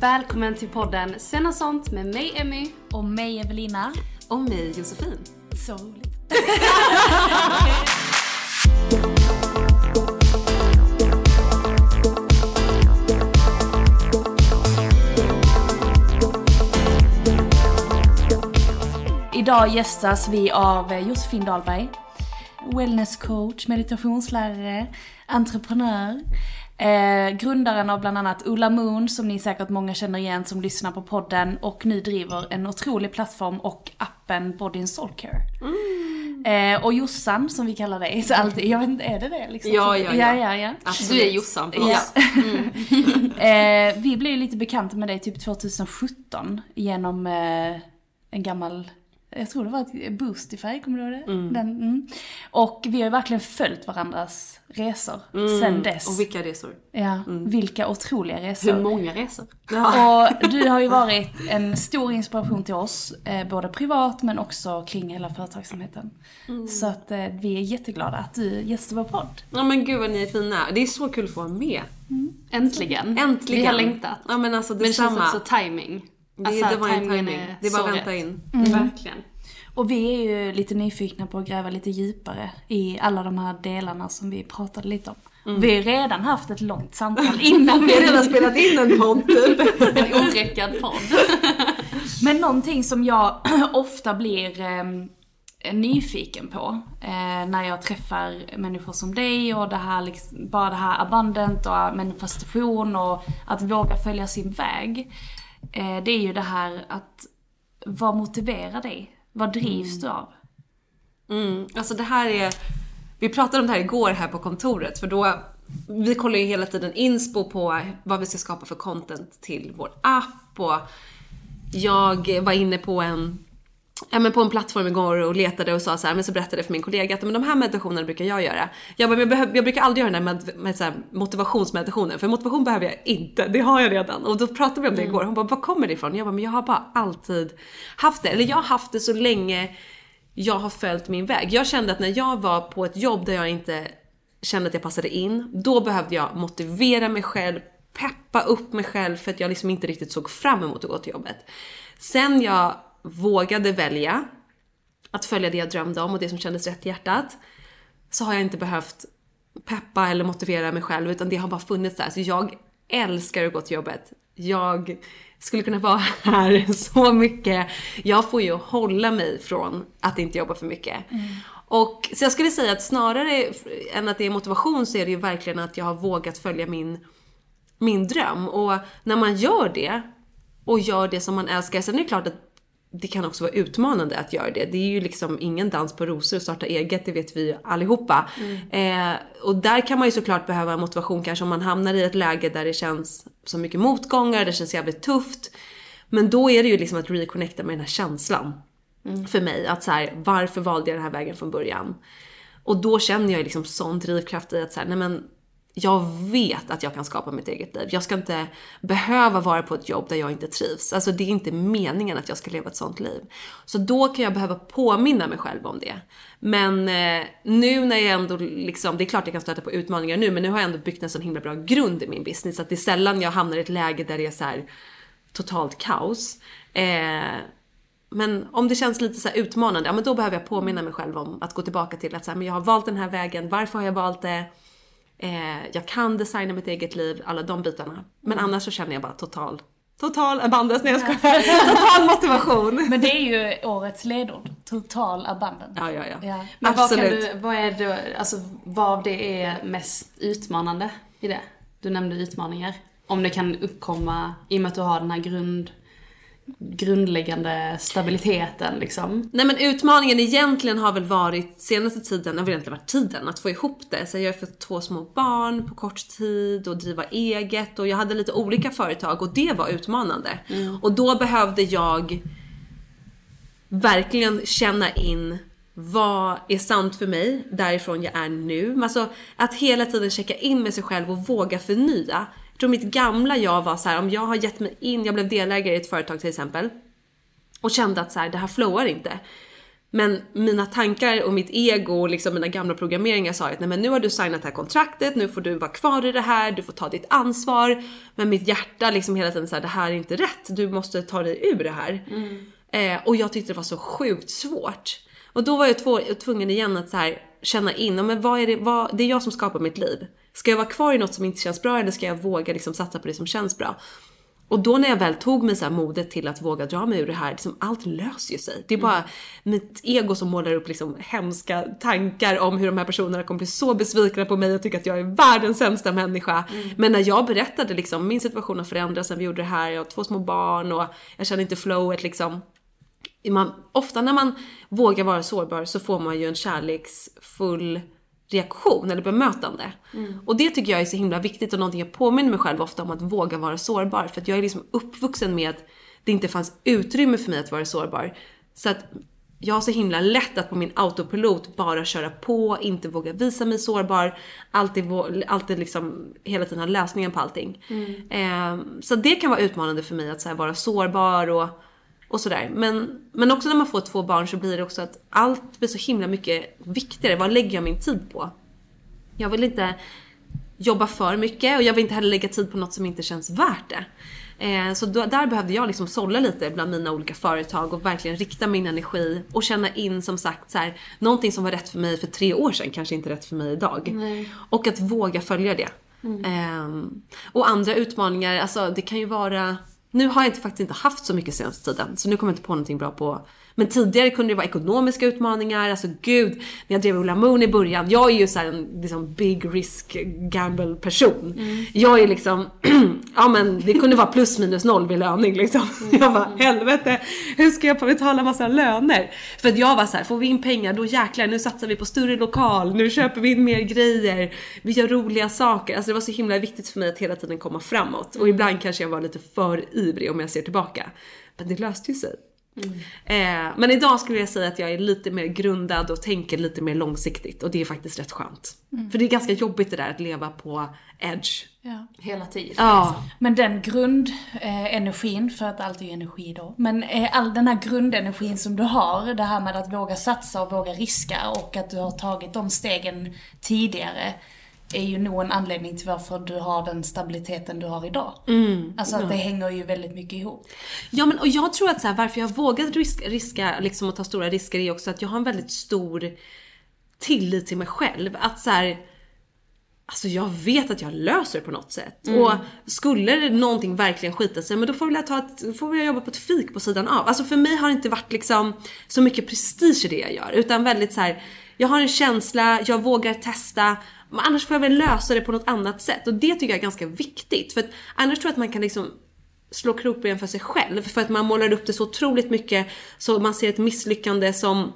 Välkommen till podden Sena sånt med mig Emmy Och mig Evelina. och mig Josefin. Så roligt. Idag gästas vi av Josefin Dahlberg. Wellnesscoach, meditationslärare, entreprenör. Eh, grundaren av bland annat Ulla Moon som ni säkert många känner igen som lyssnar på podden och nu driver en otrolig plattform och appen Body and Soul Care. Eh, och Jossan som vi kallar dig, så alltid, jag vet inte, är det det liksom? Ja, ja, ja. ja, ja, ja. Du är Jossan för Ja. oss. eh, vi blev ju lite bekanta med dig typ 2017 genom eh, en gammal, jag tror det var ett Boostify, kommer du ihåg det? Den, mm. Och vi har ju verkligen följt varandras resor sen dess. Och vilka resor? Ja, vilka otroliga resor. Hur många resor? Och du har ju varit en stor inspiration till oss, eh, både privat men också kring hela företagsamheten. Så att eh, vi är jätteglada att du gästar vår podd. Ja men gud vad ni är fina. Det är så kul att få vara med. Äntligen. Äntligen. Vi har längtat. Ja men alltså Men det känns detsamma. också timing. Det, Alltså, det var en timing. Det är bara att vänta rätt. in. Verkligen. Och vi är ju lite nyfikna på att gräva lite djupare i alla de här delarna som vi pratade lite om. Vi har redan haft ett långt samtal innan Vi har redan spelat in en podd typ. En oräckad podd. Men någonting som jag ofta blir eh, nyfiken på eh, när jag träffar människor som dig och det här liksom, bara det här abundant och manifestation och att våga följa sin väg. Eh, det är ju det här att vad motiverar dig? Vad drivs du av? Mm, alltså det här är... Vi pratade om det här igår här på kontoret för då... Vi kollar ju hela tiden inspo på vad vi ska skapa för content till vår app och jag var inne på en Ja, men på en plattform igår och letade och sa så här, men så berättade jag för min kollega att men de här meditationerna brukar jag göra. Jag, bara, men jag, behöver, jag brukar aldrig göra den här med, med så här motivationsmeditationen, för motivation behöver jag inte, det har jag redan. Och då pratade vi om det igår, hon bara, var kommer det ifrån? Jag bara, men jag har bara alltid haft det. Eller jag har haft det så länge jag har följt min väg. Jag kände att när jag var på ett jobb där jag inte kände att jag passade in, då behövde jag motivera mig själv, peppa upp mig själv för att jag liksom inte riktigt såg fram emot att gå till jobbet. Sen jag vågade välja att följa det jag drömde om och det som kändes rätt i hjärtat, så har jag inte behövt peppa eller motivera mig själv utan det har bara funnits där. Så jag älskar att gå till jobbet. Jag skulle kunna vara här så mycket. Jag får ju hålla mig från att inte jobba för mycket. Och, så jag skulle säga att snarare än att det är motivation så är det ju verkligen att jag har vågat följa min, min dröm. Och när man gör det och gör det som man älskar, sen är det klart att det kan också vara utmanande att göra det. Det är ju liksom ingen dans på rosor att starta eget, det vet vi allihopa. Eh, och där kan man ju såklart behöva motivation kanske om man hamnar i ett läge där det känns så mycket motgångar, det känns jävligt tufft. Men då är det ju liksom att reconnecta med den här känslan. För mig, att så här, varför valde jag den här vägen från början? Och då känner jag liksom sån drivkraft i att så här, nej men jag vet att jag kan skapa mitt eget liv. Jag ska inte behöva vara på ett jobb där jag inte trivs. Alltså det är inte meningen att jag ska leva ett sånt liv. Så då kan jag behöva påminna mig själv om det. Men eh, nu när jag ändå liksom, det är klart jag kan stöta på utmaningar nu, men nu har jag ändå byggt en sån himla bra grund i min business att det är sällan jag hamnar i ett läge där det är så här totalt kaos. Eh, men om det känns lite så här utmanande, ja men då behöver jag påminna mig själv om att gå tillbaka till att så här, men jag har valt den här vägen, varför har jag valt det? Eh, jag kan designa mitt eget liv, alla de bitarna. Men annars så känner jag bara total, total abundance, nej jag skojar. Total motivation. Men det är ju årets ledord. Total abundance. Ja, ja, ja. Ja. Men vad, Absolut. du, vad är det, alltså vad det är mest utmanande i det? Du nämnde utmaningar. Om det kan uppkomma, i och med att du har den här grund, grundläggande stabiliteten liksom. Nej men utmaningen egentligen har väl varit senaste tiden, har väl egentligen varit tiden att få ihop det. Så jag har fått två små barn på kort tid och driva eget och jag hade lite olika företag och det var utmanande. Och då behövde jag verkligen känna in vad är sant för mig därifrån jag är nu. Alltså att hela tiden checka in med sig själv och våga förnya. Jag tror mitt gamla jag var så här, om jag har gett mig in, jag blev delägare i ett företag till exempel och kände att så här, det här flowar inte. Men mina tankar och mitt ego och liksom mina gamla programmeringar sa att nej men nu har du signat det här kontraktet, nu får du vara kvar i det här, du får ta ditt ansvar. Men mitt hjärta liksom hela tiden så här, det här är inte rätt, du måste ta dig ur det här. Eh, och jag tyckte det var så sjukt svårt. Och då var jag två- tvungen igen att så här, känna in, men vad är det, vad, det är jag som skapar mitt liv. Ska jag vara kvar i något som inte känns bra eller ska jag våga liksom satsa på det som känns bra? Och då när jag väl tog mig så här modet till att våga dra mig ur det här, liksom allt löser ju sig. Det är bara mitt ego som målar upp liksom hemska tankar om hur de här personerna kommer bli så besvikna på mig och tycka att jag är världens sämsta människa. Men när jag berättade liksom, min situation har förändrats sen vi gjorde det här, jag har två små barn och jag känner inte flowet liksom. Man, ofta när man vågar vara sårbar så får man ju en kärleksfull reaktion eller bemötande. Och det tycker jag är så himla viktigt och någonting jag påminner mig själv ofta om att våga vara sårbar. För att jag är liksom uppvuxen med att det inte fanns utrymme för mig att vara sårbar. Så att jag har så himla lätt att på min autopilot bara köra på, inte våga visa mig sårbar, alltid, alltid liksom hela tiden ha lösningen på allting. Eh, så det kan vara utmanande för mig att så vara sårbar och, och sådär. Men, men också när man får två barn så blir det också att allt blir så himla mycket viktigare. Vad lägger jag min tid på? Jag vill inte jobba för mycket och jag vill inte heller lägga tid på något som inte känns värt det. Eh, så då, där behövde jag liksom sålla lite bland mina olika företag och verkligen rikta min energi och känna in som sagt så här, någonting som var rätt för mig för tre år sedan kanske inte är rätt för mig idag. Och att våga följa det. Ehm, och andra utmaningar, alltså det kan ju vara nu har jag inte, faktiskt inte haft så mycket senaste tiden, så nu kommer jag inte på någonting bra på men tidigare kunde det vara ekonomiska utmaningar, alltså gud, när jag drev Ola Moon i början, jag är ju så här en liksom big risk gamble person. Jag är liksom, ja men det kunde vara plus minus noll vid löning liksom. Jag bara helvete, hur ska jag betala massa löner? För att jag var så här, får vi in pengar då jäklar, nu satsar vi på större lokal, nu köper vi in mer grejer, vi gör roliga saker. Alltså det var så himla viktigt för mig att hela tiden komma framåt. Och ibland kanske jag var lite för ivrig om jag ser tillbaka. Men det löste ju sig. Eh, men idag skulle jag säga att jag är lite mer grundad och tänker lite mer långsiktigt och det är faktiskt rätt skönt. För det är ganska jobbigt det där att leva på edge. Ja. Hela tiden. Ja. Men den grundenergin, för att allt är ju energi då, men eh, all den här grundenergin som du har, det här med att våga satsa och våga riska och att du har tagit de stegen tidigare, är ju nog en anledning till varför du har den stabiliteten du har idag. alltså att det hänger ju väldigt mycket ihop. Ja men och jag tror att så här, varför jag vågar riska, riska liksom och ta stora risker är också att jag har en väldigt stor tillit till mig själv. Att så här, Alltså jag vet att jag löser det på något sätt. Och skulle någonting verkligen skita sig, men då får jag, ta ett, får jag jobba på ett fik på sidan av. Alltså för mig har det inte varit liksom så mycket prestige i det jag gör. Utan väldigt så här. jag har en känsla, jag vågar testa. Men annars får jag väl lösa det på något annat sätt. Och det tycker jag är ganska viktigt. För att annars tror jag att man kan liksom slå krokben för sig själv. För att man målar upp det så otroligt mycket så man ser ett misslyckande som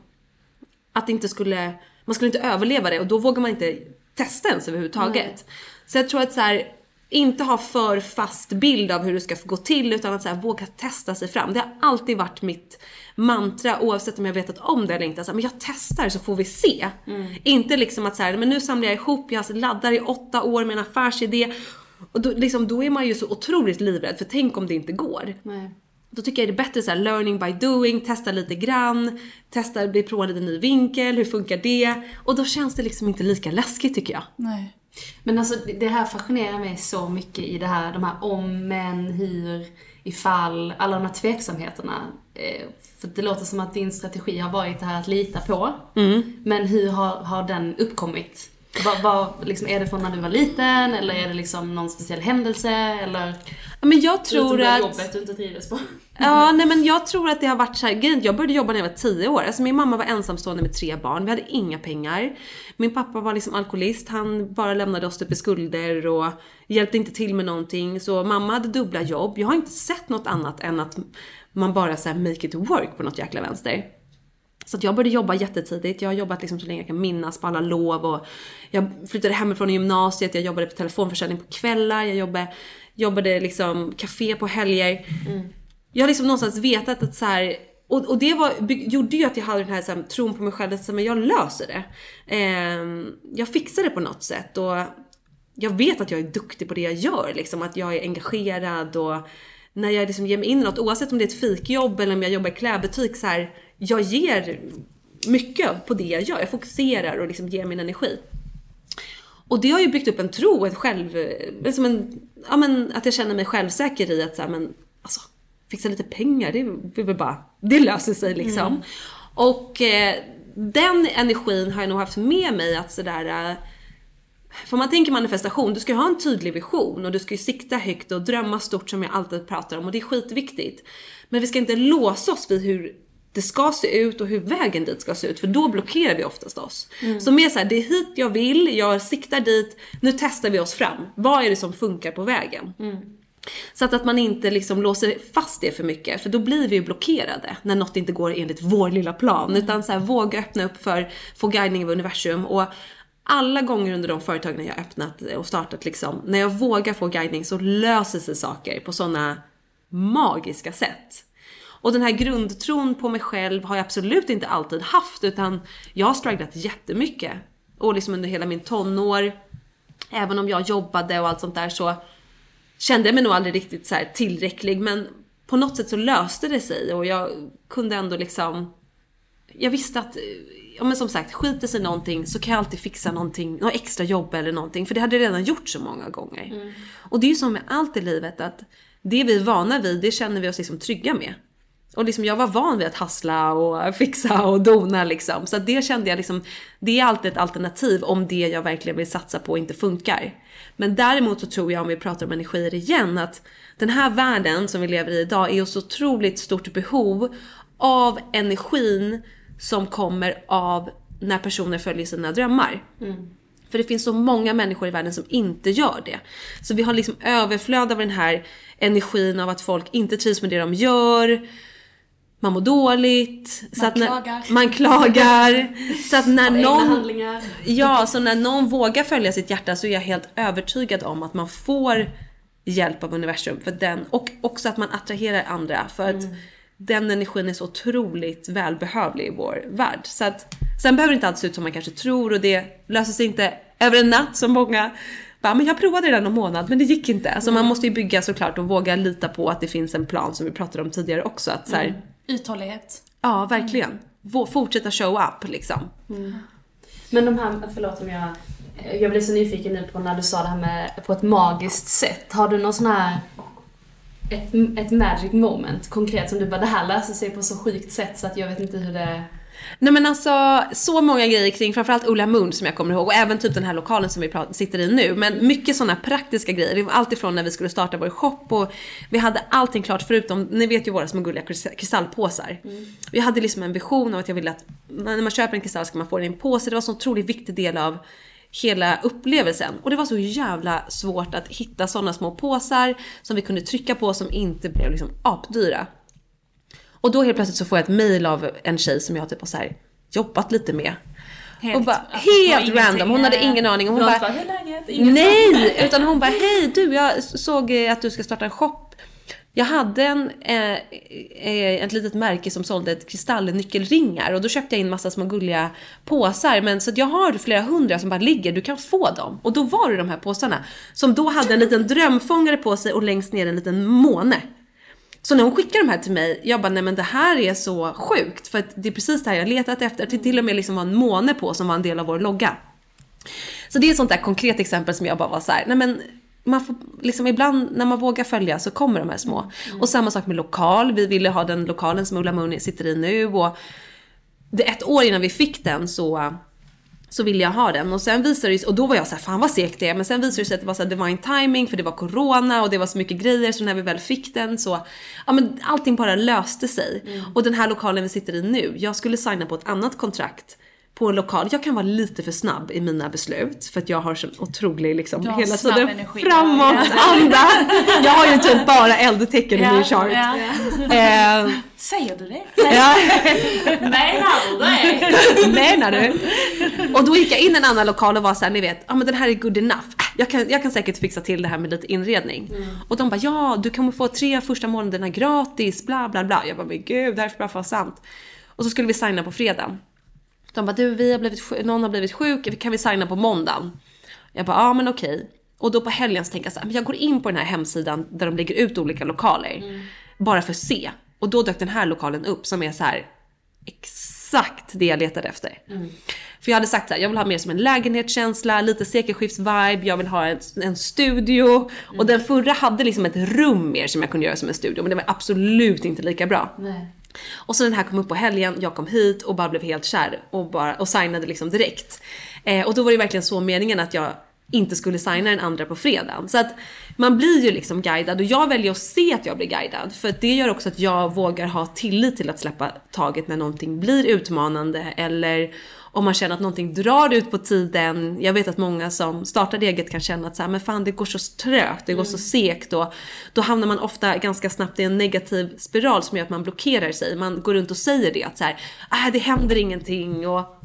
att det inte skulle, man skulle inte överleva det och då vågar man inte testa ens överhuvudtaget. Så jag tror att så här, inte ha för fast bild av hur det ska gå till utan att så här, våga testa sig fram. Det har alltid varit mitt mantra oavsett om jag vetat om det eller inte. Alltså, men jag testar så får vi se. Inte liksom att så här, men nu samlar jag ihop, jag laddar i åtta år med en affärsidé. Och då, liksom, då är man ju så otroligt livrädd för tänk om det inte går. Nej. Då tycker jag det är bättre så här, learning by doing, testa lite grann, testa, bli prova lite ny vinkel, hur funkar det? Och då känns det liksom inte lika läskigt tycker jag. Nej. Men alltså det här fascinerar mig så mycket i det här, de här om, men, hur, ifall, alla de här tveksamheterna. Eh, För det låter som att din strategi har varit det här att lita på. Men hur har, har den uppkommit? Vad, vad, liksom, är det från när du var liten eller är det liksom någon speciell händelse eller? Men jag tror att... jobbet du inte trivdes på. Ja, nej men jag tror att det har varit så här, jag började jobba när jag var 10 år. Alltså min mamma var ensamstående med tre barn, vi hade inga pengar. Min pappa var liksom alkoholist, han bara lämnade oss typ i skulder och hjälpte inte till med någonting. Så mamma hade dubbla jobb. Jag har inte sett något annat än att man bara så make it work på något jäkla vänster. Så att jag började jobba jättetidigt. Jag har jobbat liksom så länge jag kan minnas på alla lov och jag flyttade hemifrån i gymnasiet, jag jobbade på telefonförsäljning på kvällar, jag jobbade, jobbade liksom café på helger. Jag har liksom någonstans vetat att så här, och, och det var, gjorde ju att jag hade den här, så här tron på mig själv att men jag löser det. Ehm, jag fixar det på något sätt och jag vet att jag är duktig på det jag gör liksom, att jag är engagerad och när jag liksom ger mig in i något, oavsett om det är ett fikjobb eller om jag jobbar i klädbutik så här, jag ger mycket på det jag gör. Jag fokuserar och liksom ger min energi. Och det har ju byggt upp en tro, ett själv, liksom en, ja men att jag känner mig självsäker i att så här, men alltså fixa lite pengar, det väl bara, det löser sig liksom. Och eh, den energin har jag nog haft med mig att sådär, för man tänker manifestation, du ska ju ha en tydlig vision och du ska ju sikta högt och drömma stort som jag alltid pratar om och det är skitviktigt. Men vi ska inte låsa oss vid hur det ska se ut och hur vägen dit ska se ut för då blockerar vi oftast oss. Så mer såhär, det är hit jag vill, jag siktar dit, nu testar vi oss fram. Vad är det som funkar på vägen? Så att, att man inte liksom låser fast det för mycket för då blir vi ju blockerade när något inte går enligt vår lilla plan. Utan så här, våga öppna upp för, få guidning av universum och alla gånger under de företagen jag öppnat och startat liksom, när jag vågar få guidning så löser sig saker på sådana magiska sätt. Och den här grundtron på mig själv har jag absolut inte alltid haft utan jag har strugglat jättemycket. Och liksom under hela min tonår, även om jag jobbade och allt sånt där så kände jag mig nog aldrig riktigt så här tillräcklig men på något sätt så löste det sig och jag kunde ändå liksom jag visste att, ja men som sagt, skiter sig någonting så kan jag alltid fixa någonting, något extra jobb eller någonting. För det hade jag redan gjort så många gånger. Och det är ju som med allt i livet att det vi är vana vid, det känner vi oss liksom trygga med. Och liksom jag var van vid att hassla och fixa och dona liksom. Så det kände jag liksom, det är alltid ett alternativ om det jag verkligen vill satsa på inte funkar. Men däremot så tror jag om vi pratar om energier igen att den här världen som vi lever i idag är så otroligt stort behov av energin som kommer av när personer följer sina drömmar. För det finns så många människor i världen som inte gör det. Så vi har liksom överflöd av den här energin av att folk inte trivs med det de gör. Man mår dåligt. så Man att när, klagar. Man klagar. så att när någon... Ja, så när någon vågar följa sitt hjärta så är jag helt övertygad om att man får hjälp av universum för den och också att man attraherar andra för att den energin är så otroligt välbehövlig i vår värld. Så att, sen behöver det inte alls se ut som man kanske tror och det löser sig inte över en natt som många bara, men jag provade redan någon månad men det gick inte. Alltså man måste ju bygga såklart och våga lita på att det finns en plan som vi pratade om tidigare också. Att så här, Uthållighet. Ja, verkligen. Vå- Fortsätta show up liksom. Men de här, förlåt om jag... Jag blev så nyfiken nu på när du sa det här med på ett magiskt sätt. Har du någon sån här... Ett, ett magic moment konkret som du bara, det här löser sig på så sjukt sätt så att jag vet inte hur det... Nej men alltså så många grejer kring framförallt Ulla Moon som jag kommer ihåg och även typ den här lokalen som vi sitter i nu. Men mycket sådana praktiska grejer. Det var allt ifrån när vi skulle starta vår shop och vi hade allting klart förutom, ni vet ju våra små gulliga kristall- kristallpåsar. Vi hade liksom en vision av att jag ville att när man köper en kristall ska man få den i en påse. Det var en så otroligt viktig del av hela upplevelsen. Och det var så jävla svårt att hitta sådana små påsar som vi kunde trycka på som inte blev liksom apdyra. Och då helt plötsligt så får jag ett mail av en tjej som jag typ har så här jobbat lite med. Helt- och bara, helt random, hon hade ingen aning. Och hon bara, bara, Nej! Utan hon bara, hej du, jag såg att du ska starta en shop. Jag hade en, eh, eh, ett litet märke som sålde ett kristallnyckelringar och då köpte jag in massa små gulliga påsar. Men så att jag har flera hundra som bara ligger, du kan få dem. Och då var det de här påsarna som då hade en liten drömfångare på sig och längst ner en liten måne. Så när hon skickade de här till mig, jag bara nej men det här är så sjukt för att det är precis det här jag letat efter. Det till och med liksom var en måne på som var en del av vår logga. Så det är ett sånt där konkret exempel som jag bara var så här, nej men man får liksom ibland när man vågar följa så kommer de här små. Och samma sak med lokal, vi ville ha den lokalen som Ulla Mooney sitter i nu och det ett år innan vi fick den så så ville jag ha den. Och sen visade det sig, och då var jag så här, fan vad segt det är, men sen visade det sig att det var så här divine timing för det var corona och det var så mycket grejer. Så när vi väl fick den så, ja men allting bara löste sig. Och den här lokalen vi sitter i nu, jag skulle signa på ett annat kontrakt på en lokal. Jag kan vara lite för snabb i mina beslut för att jag har så otrolig liksom Du har hela tiden energi. framåt Ja. anda. Jag har ju typ bara eldtecken i min chart. ja. Eh, Säger du det? ja. Menar du det? Menar du? Och då gick jag in i en annan lokal och var såhär, ni vet, ja ah, men den här är good enough. Jag kan, jag kan säkert fixa till det här med lite inredning. Och de bara, ja du kommer få tre första månaderna gratis, bla bla bla. Jag bara, men gud det här är för bra för att vara sant. Och så skulle vi signa på fredag. De bara, du vi har blivit sjuk, någon har blivit sjuk, kan vi signa på måndagen? Jag bara, ja men okej. Och då på helgen så tänker jag så här, men jag går in på den här hemsidan där de lägger ut olika lokaler. Bara för att se. Och då dök den här lokalen upp som är så här exakt det jag letade efter. För jag hade sagt såhär, jag vill ha mer som en lägenhetskänsla, lite sekelskifts-vibe, jag vill ha en, en studio. Och den förra hade liksom ett rum mer som jag kunde göra som en studio, men det var absolut inte lika bra. Nej. Och så den här kom upp på helgen, jag kom hit och bara blev helt kär och, bara, och signade liksom direkt. Eh, och då var det verkligen så meningen att jag inte skulle signa den andra på fredagen. Så att man blir ju liksom guidad och jag väljer att se att jag blir guidad. För det gör också att jag vågar ha tillit till att släppa taget när någonting blir utmanande eller om man känner att någonting drar ut på tiden. Jag vet att många som startar eget kan känna att så här, men fan det går så trögt, det går så segt och då hamnar man ofta ganska snabbt i en negativ spiral som gör att man blockerar sig. Man går runt och säger det att så här, äh, det händer ingenting och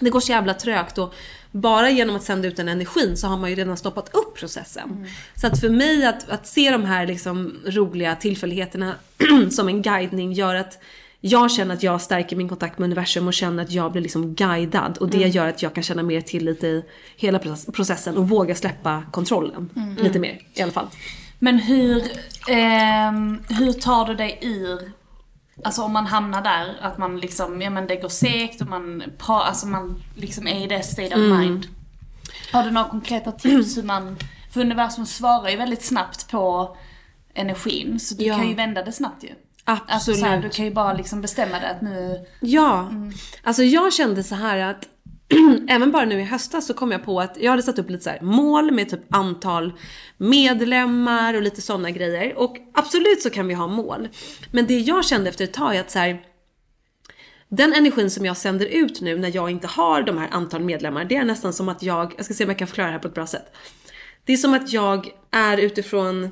det går så jävla trögt och bara genom att sända ut den energin så har man ju redan stoppat upp processen. Så att för mig att, att se de här liksom roliga tillfälligheterna som en guidning gör att jag känner att jag stärker min kontakt med universum och känner att jag blir liksom guidad och det gör att jag kan känna mer tillit i hela process- processen och våga släppa kontrollen lite mer i alla fall. Men hur, ehm, hur tar du dig ur, alltså om man hamnar där, att man liksom, ja men det går segt och man, alltså man liksom är i det state of Mm. mind. Har du några konkreta tips hur man, för universum svarar ju väldigt snabbt på energin, så du Ja. kan ju vända det snabbt ju. Alltså Absolut. så här, du kan ju bara liksom bestämma det att nu, Ja, alltså jag kände så här att även bara nu i höstas så kom jag på att jag hade satt upp lite så här mål med typ antal medlemmar och lite sådana grejer. Och absolut så kan vi ha mål. Men det jag kände efter ett tag är att så här, den energin som jag sänder ut nu när jag inte har de här antal medlemmar, det är nästan som att jag, jag ska se om jag kan förklara det här på ett bra sätt. Det är som att jag är utifrån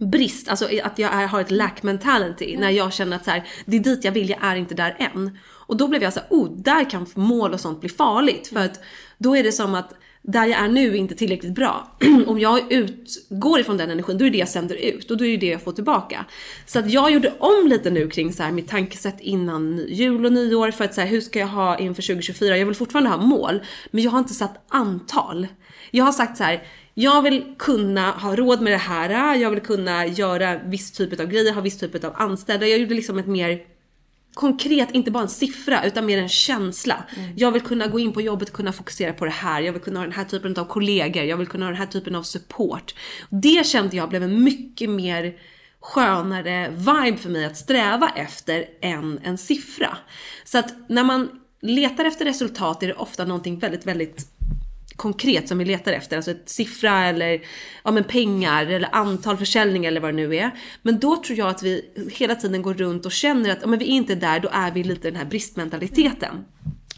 brist, alltså att jag är, har ett lack mentality när jag känner att så här, det är dit jag vill, jag är inte där än. Och då blev jag så här, oh, där kan mål och sånt bli farligt för att då är det som att där jag är nu är inte tillräckligt bra. Om jag utgår ifrån den energin, då är det det jag sänder ut och då är det det jag får tillbaka. Så att jag gjorde om lite nu kring så här mitt tankesätt innan jul och nyår för att så här, hur ska jag ha inför 2024? Jag vill fortfarande ha mål, men jag har inte satt antal. Jag har sagt så här, jag vill kunna ha råd med det här, jag vill kunna göra viss typ av grejer, ha viss typ av anställda. Jag gjorde liksom ett mer konkret, inte bara en siffra utan mer en känsla. Jag vill kunna gå in på jobbet och kunna fokusera på det här. Jag vill kunna ha den här typen av kollegor. Jag vill kunna ha den här typen av support. Det kände jag blev en mycket mer skönare vibe för mig att sträva efter än en siffra. Så att när man letar efter resultat är det ofta någonting väldigt, väldigt konkret som vi letar efter. Alltså ett siffra eller ja, men pengar eller antal försäljningar eller vad det nu är. Men då tror jag att vi hela tiden går runt och känner att ja, men vi är inte där, då är vi lite den här bristmentaliteten.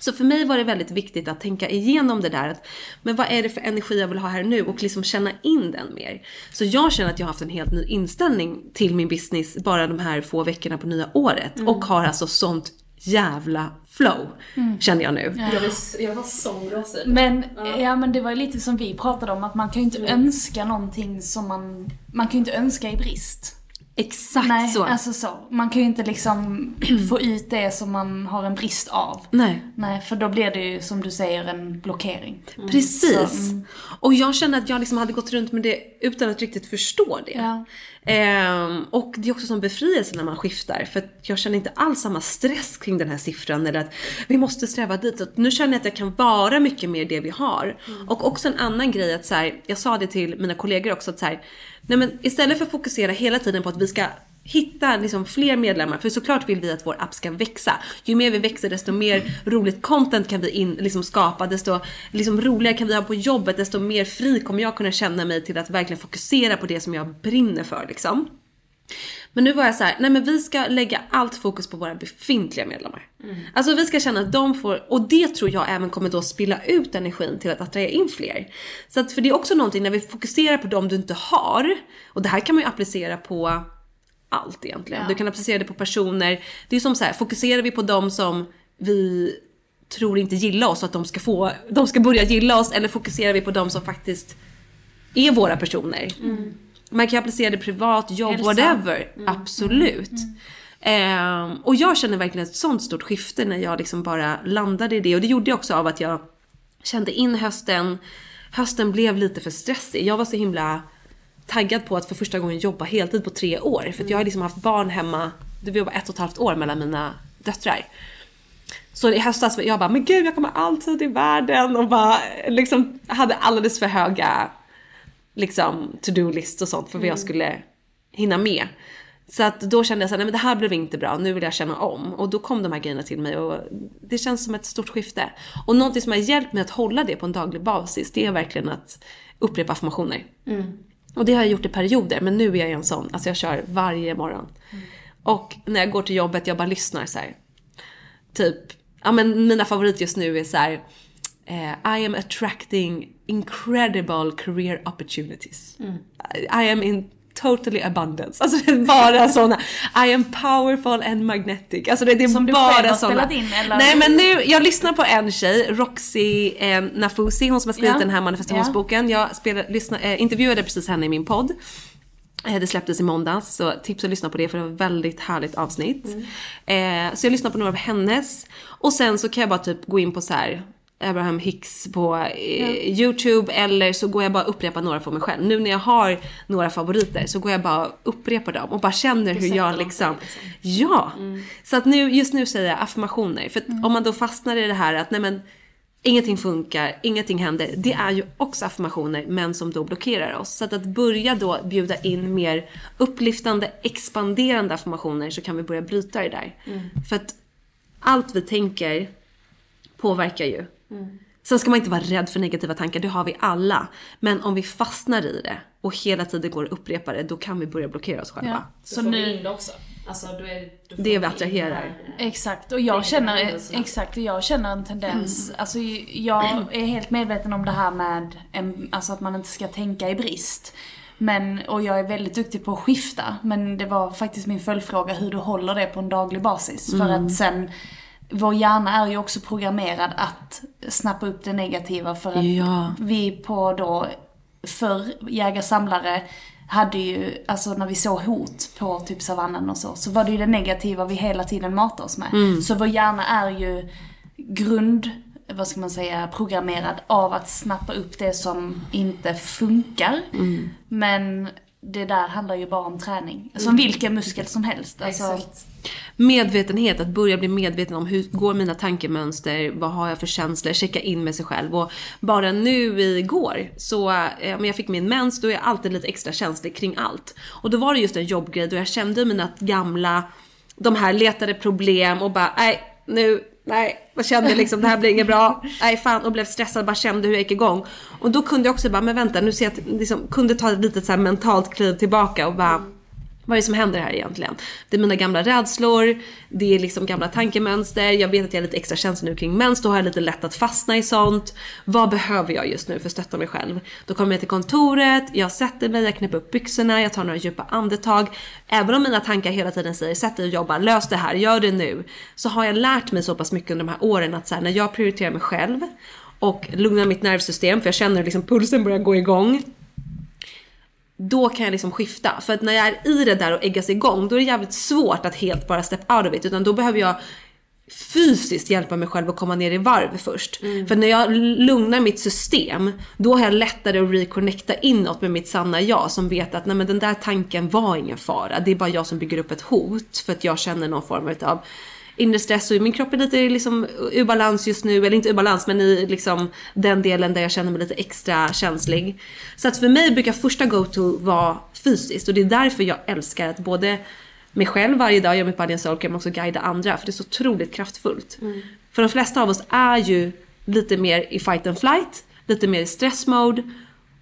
Så för mig var det väldigt viktigt att tänka igenom det där. Att, men vad är det för energi jag vill ha här nu? Och liksom känna in den mer. Så jag känner att jag har haft en helt ny inställning till min business bara de här få veckorna på nya året. Och har alltså sånt jävla flow. Känner jag nu. Jag, var, jag var sån gåshud. Men, ja men det var ju lite som vi pratade om, att man kan ju inte önska någonting som man, man kan ju inte önska i brist. Exakt Nej, så. alltså så. Man kan ju inte liksom få ut det som man har en brist av. Nej. Nej, för då blir det ju som du säger en blockering. Precis. Så, mm. Och jag känner att jag liksom hade gått runt med det utan att riktigt förstå det. Ja. Ehm, och det är också som befrielse när man skiftar. För jag känner inte alls samma stress kring den här siffran. Eller att vi måste sträva ditåt. Nu känner jag att jag kan vara mycket mer det vi har. Och också en annan grej att så här, jag sa det till mina kollegor också att så här, nej men istället för att fokusera hela tiden på att vi ska hitta liksom fler medlemmar, för såklart vill vi att vår app ska växa. Ju mer vi växer desto mer roligt content kan vi in, liksom skapa, desto liksom roligare kan vi ha på jobbet, desto mer fri kommer jag kunna känna mig till att verkligen fokusera på det som jag brinner för liksom. Men nu var jag så här, nej men vi ska lägga allt fokus på våra befintliga medlemmar. Alltså vi ska känna att de får, och det tror jag även kommer då spilla ut energin till att attrahera in fler. Så att, för det är också någonting när vi fokuserar på dem du inte har, och det här kan man ju applicera på allt egentligen. Du kan applicera det på personer. Det är som så här, fokuserar vi på dem som vi tror inte gillar oss och att de ska få, de ska börja gilla oss eller fokuserar vi på dem som faktiskt är våra personer? Man kan applicera det privat, jobb, Hälsa. whatever. Absolut. Ehm, och jag känner verkligen ett sånt stort skifte när jag liksom bara landade i det. Och det gjorde jag också av att jag kände in hösten. Hösten blev lite för stressig. Jag var så himla taggad på att för första gången jobba heltid på tre år. För jag har liksom haft barn hemma, det var ett och ett halvt år mellan mina döttrar. Så i höstas jag bara, men gud jag kommer alltid i världen och bara liksom hade alldeles för höga liksom to-do-list och sånt för vad jag skulle hinna med. Så att då kände jag såhär, nej men det här blev inte bra, nu vill jag känna om. Och då kom de här grejerna till mig och det känns som ett stort skifte. Och någonting som har hjälpt mig att hålla det på en daglig basis, det är verkligen att upprepa affirmationer. Och det har jag gjort i perioder, men nu är jag en sån, alltså jag kör varje morgon. Och när jag går till jobbet, jag bara lyssnar så här. Typ, ja men mina favoriter just nu är så här. eh, I am attracting incredible career opportunities. I am in totally abundance. Alltså det är bara såna. I am powerful and magnetic. Alltså det, är Som du bara själv har såna. spelat in, eller? Nej men nu, jag lyssnar på en tjej, Roxy eh, Nafusi, hon som har skrivit Ja. den här manifestationsboken. Jag spelade, lyssna, eh, intervjuade precis henne i min podd. Eh, Det släpptes i måndags, så tips att lyssna på det för det var ett väldigt härligt avsnitt. Eh, så jag lyssnar på några av hennes. Och sen så kan jag bara typ gå in på så här Abraham Hicks på eh, YouTube eller så går jag bara och upprepar några för mig själv. Nu när jag har några favoriter så går jag bara och upprepar dem och bara känner hur jag liksom, ja. Så att nu, just nu säger jag affirmationer. För att om man då fastnar i det här att nej men ingenting funkar, ingenting händer. Det är ju också affirmationer men som då blockerar oss. Så att, att börja då bjuda in mer upplyftande, expanderande affirmationer så kan vi börja bryta det där. För att allt vi tänker påverkar ju. Sen ska man inte vara rädd för negativa tankar, det har vi alla. Men om vi fastnar i det och hela tiden går och upprepar det, då kan vi börja blockera oss själva. Ja. Så Så får vi nu, in det också. Alltså, då är, då Det vi attraherar. Exakt, och jag känner, exakt, och jag känner en tendens, Mm. alltså jag är helt medveten om det här med en, alltså att man inte ska tänka i brist. Men, och jag är väldigt duktig på att skifta, men det var faktiskt min följdfråga hur du håller det på en daglig basis. För Mm. att sen, vår hjärna är ju också programmerad att snappa upp det negativa för att Ja. vi på då, förr, jägare-samlare, hade ju, alltså när vi såg hot på typ savannen och så, så var det ju det negativa vi hela tiden matade oss med. Så vår hjärna är ju grund, vad ska man säga, programmerad av att snappa upp det som inte funkar. Men det där handlar ju bara om träning. Som vilken muskel som helst. Alltså, Exakt. Medvetenhet, att börja bli medveten om hur går mina tankemönster, vad har jag för känslor, checka in med sig själv. Och bara nu igår så, eh, om jag fick min mens, då är jag alltid lite extra känslig kring allt. Och då var det just en jobbgrej då jag kände mina gamla, de här letade problem och bara, nej nu, nej, jag kände liksom det här blir inget bra, nej fan och blev stressad, bara kände hur jag gick igång. Och då kunde jag också bara, men vänta nu ser jag att liksom, kunde ta ett litet så här mentalt kliv tillbaka och bara vad är det som händer här egentligen? Det är mina gamla rädslor, det är liksom gamla tankemönster, jag vet att jag är lite extra känslig nu kring mens, då har jag lite lätt att fastna i sånt. Vad behöver jag just nu för att stötta mig själv? Då kommer jag till kontoret, jag sätter mig, jag knäpper upp byxorna, jag tar några djupa andetag. Även om mina tankar hela tiden säger sätt dig och jobba, lös det här, gör det nu. Så har jag lärt mig så pass mycket under de här åren att så här, när jag prioriterar mig själv och lugnar mitt nervsystem, för jag känner hur liksom pulsen börjar gå igång då kan jag liksom skifta. För att när jag är i det där och äggas igång, då är det jävligt svårt att helt bara step out of it. Utan då behöver jag fysiskt hjälpa mig själv att komma ner i varv först. För när jag lugnar mitt system, då har jag lättare att reconnecta inåt med mitt sanna jag som vet att nej men den där tanken var ingen fara. Det är bara jag som bygger upp ett hot för att jag känner någon form av inre stress och min kropp är lite liksom ur balans just nu, eller inte ur balans men i liksom den delen där jag känner mig lite extra känslig. Så att för mig brukar första go-to vara fysiskt och det är därför jag älskar att både mig själv varje dag göra mitt body and soul men också guida andra för det är så otroligt kraftfullt. För de flesta av oss är ju lite mer i fight and flight, lite mer i stressmode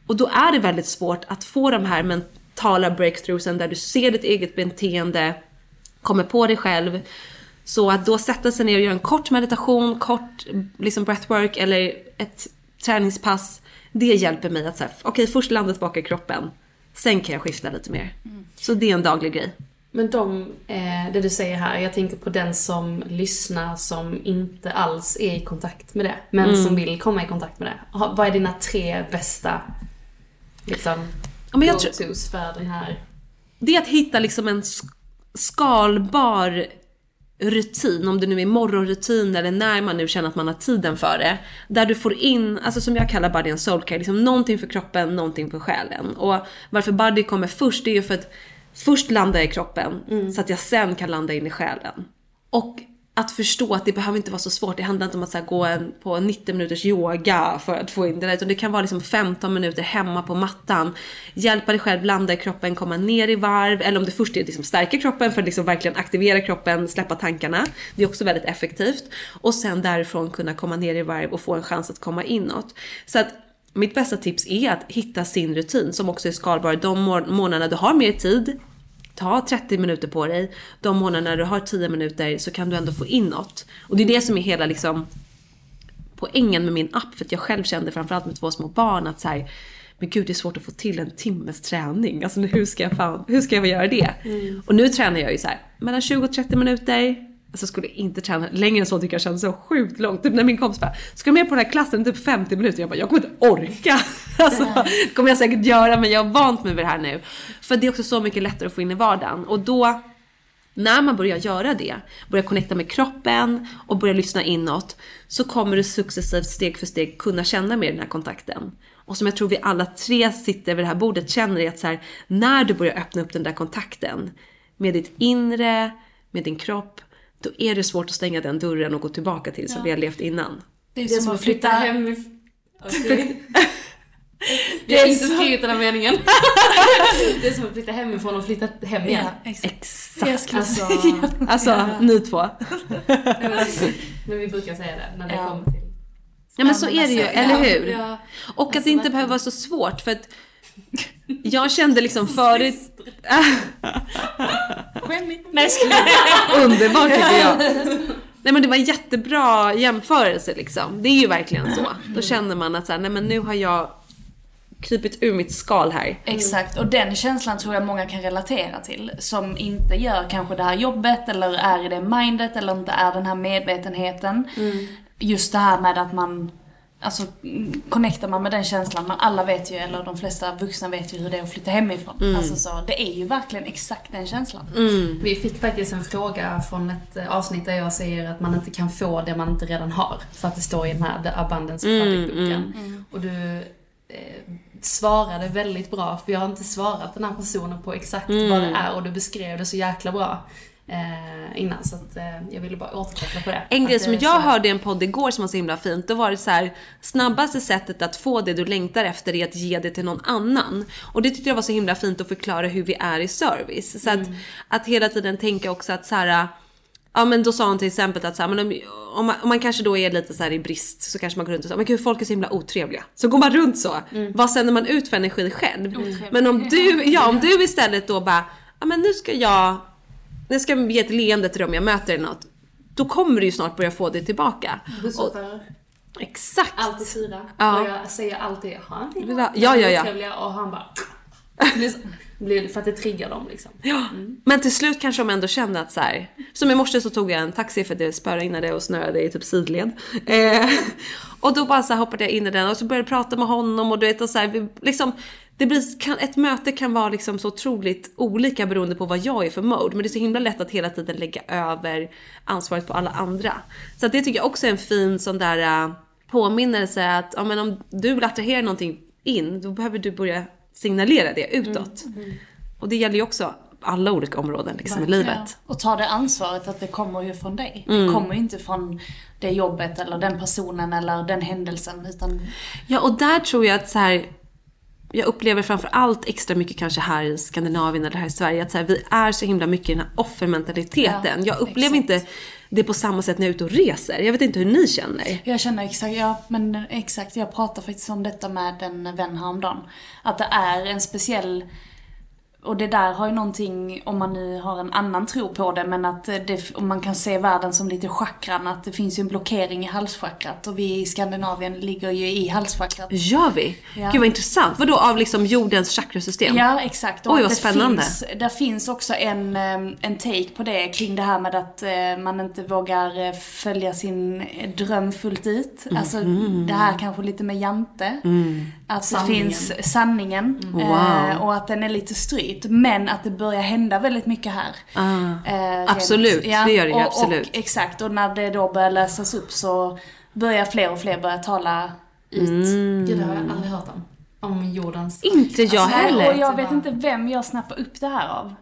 och då är det väldigt svårt att få de här mentala breakthroughsen där du ser ditt eget beteende, kommer på dig själv. Så att då sätta sig ner och göra en kort meditation, kort liksom breathwork eller ett träningspass. Det hjälper mig att säga, okej först landa tillbaka i kroppen. Sen kan jag skifta lite mer. Så det är en daglig grej. Men de, eh, det du säger här, jag tänker på den som lyssnar som inte alls är i kontakt med det, men som vill komma i kontakt med det. Vad är dina tre bästa liksom, go-tos för den här? Det är att hitta liksom en sk- skalbar rutin, om det nu är morgonrutin eller när man nu känner att man har tiden för det. Där du får in, alltså som jag kallar body and soul care, liksom någonting för kroppen, någonting för själen. Och varför body kommer först, det är ju för att först landa jag i kroppen så att jag sen kan landa in i själen. Och att förstå att det behöver inte vara så svårt. Det handlar inte om att så här, gå en, på 90 minuters yoga för att få in det där. Utan det kan vara liksom 15 minuter hemma på mattan. Hjälpa dig själv landa i kroppen, komma ner i varv. Eller om det först är liksom stärka kroppen för att liksom verkligen aktivera kroppen, släppa tankarna. Det är också väldigt effektivt. Och sen därifrån kunna komma ner i varv och få en chans att komma inåt. Så att mitt bästa tips är att hitta sin rutin som också är skalbar. De må- månaderna du har mer tid, ta 30 minuter på dig. De månaderna du har 10 minuter så kan du ändå få in något. Och det är det som är hela liksom poängen med min app. För att jag själv kände framförallt med två små barn att så här, men gud det är svårt att få till en timmes träning. Alltså hur ska jag, fan, hur ska jag göra det? Och nu tränar jag ju så här mellan 20 och 30 minuter. Alltså skulle inte träna längre än så tycker jag känns så sjukt långt. Typ när min kompis bara, ska du med på den här klassen typ 50 minuter? Jag bara, jag kommer inte orka. Alltså det kommer jag säkert göra men jag har vant mig vid det här nu. För det är också så mycket lättare att få in i vardagen. Och då när man börjar göra det, börjar connecta med kroppen och börjar lyssna inåt så kommer du successivt steg för steg kunna känna mer den här kontakten. Och som jag tror vi alla tre sitter vid det här bordet känner är att så här, när du börjar öppna upp den där kontakten med ditt inre, med din kropp, då är det svårt att stänga den dörren och gå tillbaka till som vi har levt innan. Det är, Det är som att flytta hemifrån. Jag har inte skrivit den här meningen. det är som att flytta hemifrån och flytta hem igen. Ja, exakt. Exakt. Alltså, Alltså, ni två. men vi brukar säga det när det Ja. kommer till... Ja men så är det ju, eller hur? Ja. Och att Alltså, det inte behöver vara så svårt för att jag kände liksom förut... Nej, jag skojar. Underbart tycker jag. Nej men det var en jättebra jämförelse liksom. Det är ju verkligen så. Då känner man att så här, nej men nu har jag krypit ur mitt skal här. Exakt, och den känslan tror jag många kan relatera till. Som inte gör kanske det här jobbet eller är i det mindet eller inte är den här medvetenheten. Just det här med att man, alltså mm, connectar man med den känslan, man alla vet ju, eller de flesta vuxna vet ju hur det är att flytta hemifrån. Alltså så, det är ju verkligen exakt den känslan. Vi fick faktiskt en fråga från ett eh, avsnitt där jag säger att man inte kan få det man inte redan har. För att det står i den här The Abundance Project-boken. Och du eh, svarade väldigt bra, för jag har inte svarat den här personen på exakt vad det är och du beskrev det så jäkla bra eh, innan. Så att, eh, jag ville bara återkoppla på det. En grej som jag hörde i en podd igår som var så himla fint, då var det så här snabbaste sättet att få det du längtar efter är att ge det till någon annan. Och det tyckte jag var så himla fint att förklara hur vi är i service. Så att, att hela tiden tänka också att så här. Ja men då sa hon till exempel att så här, men om, om, man, om man kanske då är lite så här i brist så kanske man går runt och säger men gud folk är så himla otrevliga. Så går man runt så. Vad sänder man ut för energi själv? Men om du, ja om du istället då bara ja men nu ska jag, när jag ska ge ett leende till dem jag möter eller något. Då kommer du ju snart börja få det tillbaka. Busschaufförer. Exakt. Alltid sura. Ja. Och jag säger alltid, han inte Ja, ja, ja. Trevliga, och han bara... För att det triggar dem liksom. Ja. Men till slut kanske de ändå kände att så här, som i morse så tog jag en taxi för att det spöregnade och snöade i typ sidled. Eh, och då bara så hoppade jag in i den och så började jag prata med honom och du vet och så här, vi- liksom det blir, kan, ett möte kan vara liksom så otroligt olika beroende på vad jag är för mode. Men det är så himla lätt att hela tiden lägga över ansvaret på alla andra. Så det tycker jag också är en fin sån där äh, påminnelse att ja, men om du vill attrahera någonting in, då behöver du börja signalera det utåt. Och det gäller ju också alla olika områden liksom, i livet. Och ta det ansvaret att det kommer ju från dig. Mm. Det kommer ju inte från det jobbet eller den personen eller den händelsen. Utan Ja, och där tror jag att så här, jag upplever framför allt extra mycket kanske här i Skandinavien eller här i Sverige att så här, vi är så himla mycket i den här offermentaliteten. Ja, jag upplever exakt. inte det på samma sätt när jag är ute och reser. Jag vet inte hur ni känner. jag känner exakt, ja men exakt, jag pratade faktiskt om detta med en vän häromdagen. Att det är en speciell och det där har ju någonting, om man nu har en annan tro på det, men att det, om man kan se världen som lite chakran, att det finns ju en blockering i halschakrat och vi i Skandinavien ligger ju i halschakrat. Gör vi? Ja. Gud vad intressant. Vadå av liksom jordens chakrasystem? Ja, exakt. Och Oj, vad det spännande. Finns, där finns också en, en take på det kring det här med att eh, man inte vågar eh, följa sin dröm fullt ut. Alltså Mhm. det här kanske lite med Jante. Att Sanningen. det finns sanningen. Mm. Wow. Och att den är lite strypt. Men att det börjar hända väldigt mycket här. Ah. Eh, Absolut, det gör det ju, och, absolut. Och, exakt, och när det då börjar lösas upp så börjar fler och fler börja tala ut. Mm. Gud, det har jag aldrig hört om. Om jordens... Inte jag Alltså, heller. Och jag vet inte vem jag snappar upp det här av.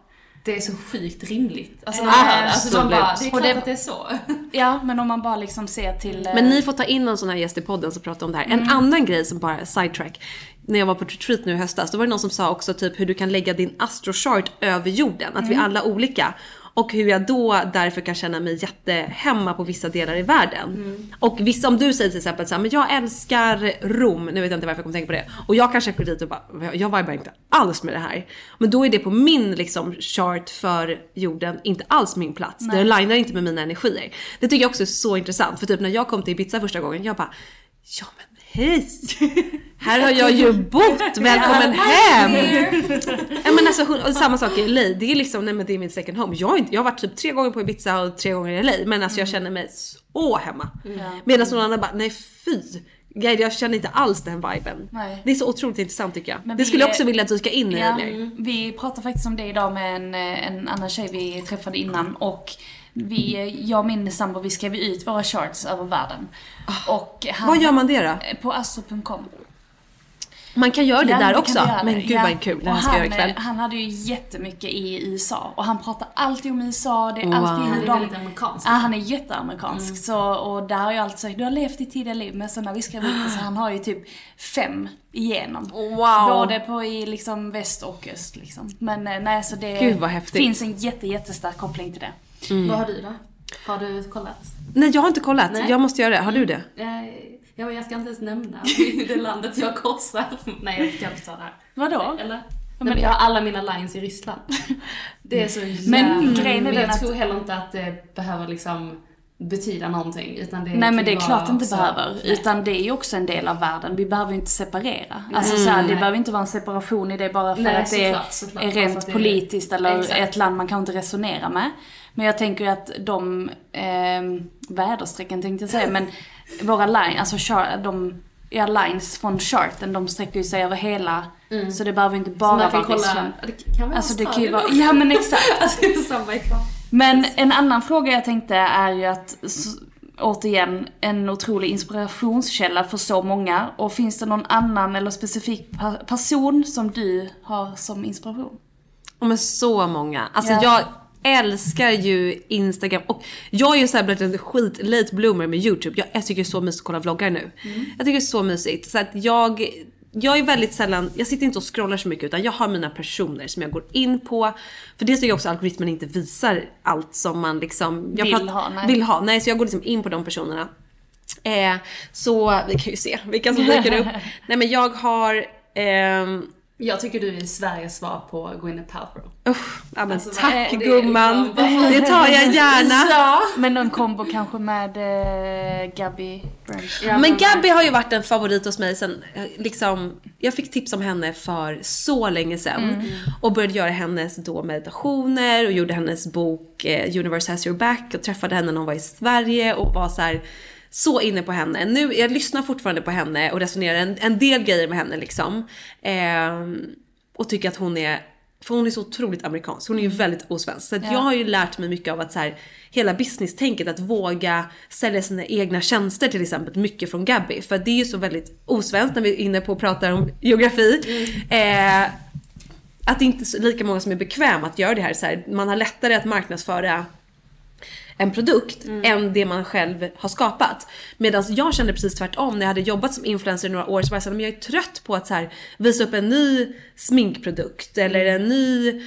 Det är så sjukt rimligt. Alltså, Ja, när man hör det. Alltså, man bara, det är klart det- att det är så. Ja, men om man bara liksom ser till... eh, Men ni får ta in någon sån här gäst i podden som pratar om det här. Mm. En annan grej som bara sidetrack. När jag var på retreat nu i höstas, då var det någon som sa också typ hur du kan lägga din astrochart över jorden. Att vi Mm. alla är olika. Och hur jag då därför kan känna mig jättehemma på vissa delar i världen. Mm. Och vissa, om du säger till exempel så här, men jag älskar Rom, nu vet jag inte varför jag kommer tänka på det. Och jag kanske går dit och bara, jag vibar inte alls med det här. Men då är det på min liksom chart för jorden inte alls min plats. Det linar inte med mina energier. Det tycker jag också är så intressant. För typ när jag kom till Ibiza första gången, jag bara, ja men hej! Här har jag ju bott, välkommen hem! Ja men alltså hon- och samma sak i LA, det är liksom, nej men det är min second home. Jag har, inte, jag har varit typ tre gånger på Ibiza och tre gånger i LA men alltså jag Mm. känner mig så hemma. Medan någon annan bara, nej fy! Guide, jag känner inte alls den viben. Nej. Det är så otroligt intressant tycker jag. Men det vi skulle jag också vilja dyka in i Ja, mer. vi pratade faktiskt om det idag med en, eh, en annan tjej vi träffade innan och vi, jag och min sambo, vi skrev ut våra charts över världen. Och han, Ah. Vad gör man det då? Eh, På astro.com. Man kan göra det Ja, där det också. göra. Men gud Ja. vad kul, det här ska jag göra ikväll. eh, Han hade ju jättemycket i USA och han pratar alltid om USA. Det är Wow. alltid Han är de... väldigt amerikansk. Ja, han är jätteamerikansk. Mm. Så, och där har jag alltid sagt, du har levt ditt tidiga liv. Men sen när vi skrev ut det så han har ju typ fem igenom. Wow. Både på i liksom väst och öst liksom. Men eh, nej, så det Gud, vad häftigt. finns en jätte, jättestark koppling till det. Vad har du då? Har du kollat? Nej jag har inte kollat, Nej. jag måste göra det. Har du det? Eh, Ja, men jag ska inte ens nämna det landet jag korsar. Nej, jag ska inte ta det här. Vadå? Eller? men- Nej, men jag har alla mina lines i Ryssland. Det är så Men jävla... grejen är Men jag tror heller inte att det behöver liksom betyda någonting. Utan det Nej men det är klart det inte också- behöver. Nej. Utan det är ju också en del av världen. Vi behöver ju inte separera. Alltså så här, det Nej. behöver inte vara en separation i det bara för Nej, att det är, såklart, såklart. är rent det är- politiskt eller Exakt. ett land man kanske inte resonerar med. Men jag tänker ju att de eh, väderstrecken tänkte jag säga, men våra line, alltså char- de ja, lines från charten, de sträcker ju sig över hela, så det behöver inte bara vara kolla... Ryssland. Det kan vara Alltså det kan ju vara, ja men exakt. Alltså det är samma. Men en annan fråga jag tänkte är ju att, återigen, en otrolig inspirationskälla för så många. Och finns det någon annan eller specifik person som du har som inspiration? Men så många. Alltså Ja. jag älskar ju Instagram och jag är ju såhär blivit en skit late bloomer med YouTube. Jag, jag tycker det är så mysigt att kolla vloggar nu. Jag tycker det är så mysigt. Så att jag, jag är väldigt sällan, jag sitter inte och scrollar så mycket utan jag har mina personer som jag går in på. För det jag också algoritmen inte visar allt som man liksom Vill ha, nej. Vill ha. Nej så jag går liksom in på de personerna. Eh, så vi kan ju se vilka som dyker upp. Nej men jag har ehm, Jag tycker du är Sveriges svar på Gwyneth Paltrow. Usch, ja men Alltså, tack det gumman. liksom- Det tar jag gärna. Ja! Men någon kombo kanske med eh, Gabby. Ja, Men Gabby har ju varit en favorit hos mig sen, eh, liksom, jag fick tips om henne för så länge sedan. Och började göra hennes då meditationer och gjorde hennes bok eh, Universe has your back och träffade henne när hon var i Sverige och var så här så inne på henne. Nu, jag lyssnar fortfarande på henne och resonerar en, en del grejer med henne liksom. Ehm, och tycker att hon är för hon är så otroligt amerikansk, hon är ju väldigt osvensk. Så att jag har ju lärt mig mycket av att så här, hela business-tänket, att våga sälja sina egna tjänster till exempel, mycket från Gabby. För det är ju så väldigt osvenskt när vi är inne på och pratar om geografi. Eh, att det inte är lika många som är bekväma att göra det här. Så här man har lättare att marknadsföra en produkt än det man själv har skapat. Medan jag kände precis tvärtom när jag hade jobbat som influencer i några år så var jag såhär, jag är trött på att så här, visa upp en ny sminkprodukt eller en ny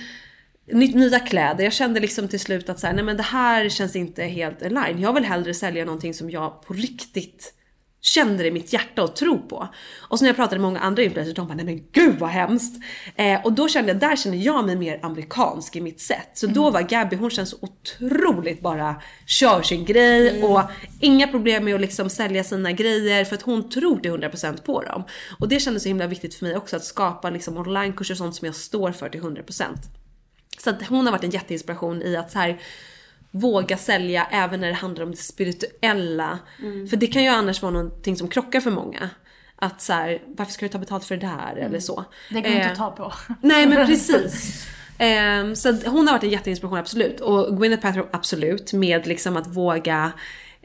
ny, nya kläder. Jag kände liksom till slut att så här, nej men det här känns inte helt align. Jag vill hellre sälja någonting som jag på riktigt känner i mitt hjärta och tror på. Och så när jag pratade med många andra influencers, de bara nej men gud vad hemskt. Eh, och då kände jag, där känner jag mig mer amerikansk i mitt sätt. Så då var Gabby, hon känns otroligt bara kör sin grej och inga problem med att liksom sälja sina grejer för att hon tror till 100% på dem. Och det kändes så himla viktigt för mig också att skapa liksom onlinekurser och sånt som jag står för till 100%. Så att hon har varit en jätteinspiration i att så här våga sälja även när det handlar om det spirituella. För det kan ju annars vara någonting som krockar för många. Att så här, varför ska du ta betalt för det här eller så. Det går inte Eh, att ta på. Nej men precis. Ehm, så hon har varit en jätteinspiration absolut. Och Gwyneth Paltrow absolut. Med liksom att våga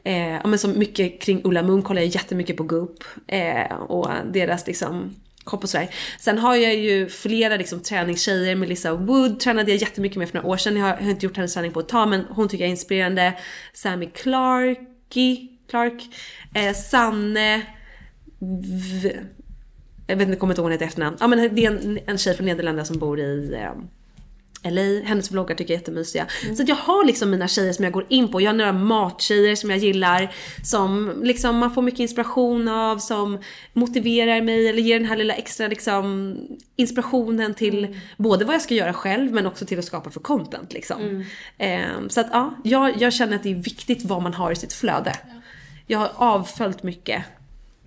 Eh, men så mycket kring Ulla Moon kollar jag jättemycket på Goop. Eh, och deras liksom kropp och sådär. Sen har jag ju flera liksom träningstjejer. Melissa Wood tränade jag jättemycket med för några år sedan. Jag har, jag har inte gjort hennes träning på ett tag men hon tycker jag är inspirerande. Sammy Clarky, Clark. Eh, Sanne. V, jag vet inte, kommer inte ihåg hennes efternamn. Ja men det är en, en tjej från Nederländerna som bor i eh, LA. Hennes vloggar tycker jag är jättemysiga. Så att jag har liksom mina tjejer som jag går in på. Jag har några mattjejer som jag gillar. Som liksom man får mycket inspiration av. Som motiverar mig eller ger den här lilla extra liksom inspirationen till både vad jag ska göra själv men också till att skapa för content liksom. Ehm, så att ja, jag, jag känner att det är viktigt vad man har i sitt flöde. Jag har avföljt mycket.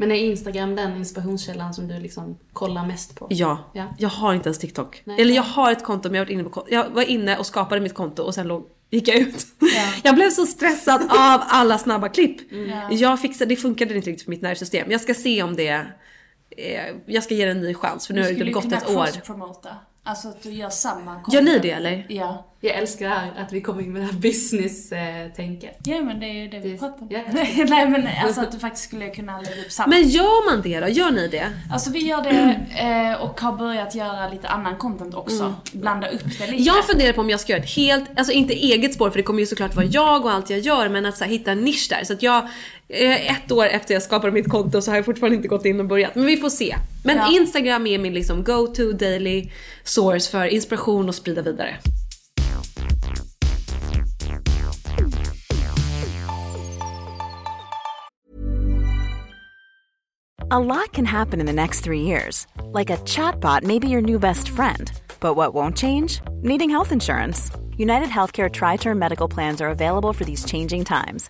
Men är Instagram den inspirationskällan som du liksom kollar mest på? Ja, Ja. jag har inte ens TikTok. Nej. Eller jag har ett konto men jag varit inne på Jag var inne och skapade mitt konto och sen låg, gick jag ut. Jag blev så stressad av alla snabba klipp. Jag fixade, det funkade inte riktigt för mitt nervsystem. Jag ska se om det, eh, jag ska ge det en ny chans för nu Du har det skulle gått kunna ett år. cross-promota. Alltså att du gör samma Gör ni content. det eller? Ja. Jag älskar det här att vi kommer in med det här business-tänket. Ja men det är ju det vi pratar om. ja. Nej men alltså att du faktiskt skulle kunna lägga upp samma. Men gör man det då? Gör ni det? Alltså vi gör det eh, och har börjat göra lite annan content också. Blanda upp det lite. Jag funderar på om jag ska göra ett helt, alltså inte eget spår för det kommer ju såklart vara jag och allt jag gör men att så här, hitta en nisch där. Så att jag, ett år efter jag skapade mitt konto så har jag fortfarande inte gått in och börjat. Men vi får se. Men Ja. Instagram är min liksom go-to daily source för inspiration och sprida vidare. A lot can happen in the next three years. Like a chatbot may be your new best friend. But what won't change? Needing health insurance. United Healthcare Tri Term Medical Plans are available for these changing times.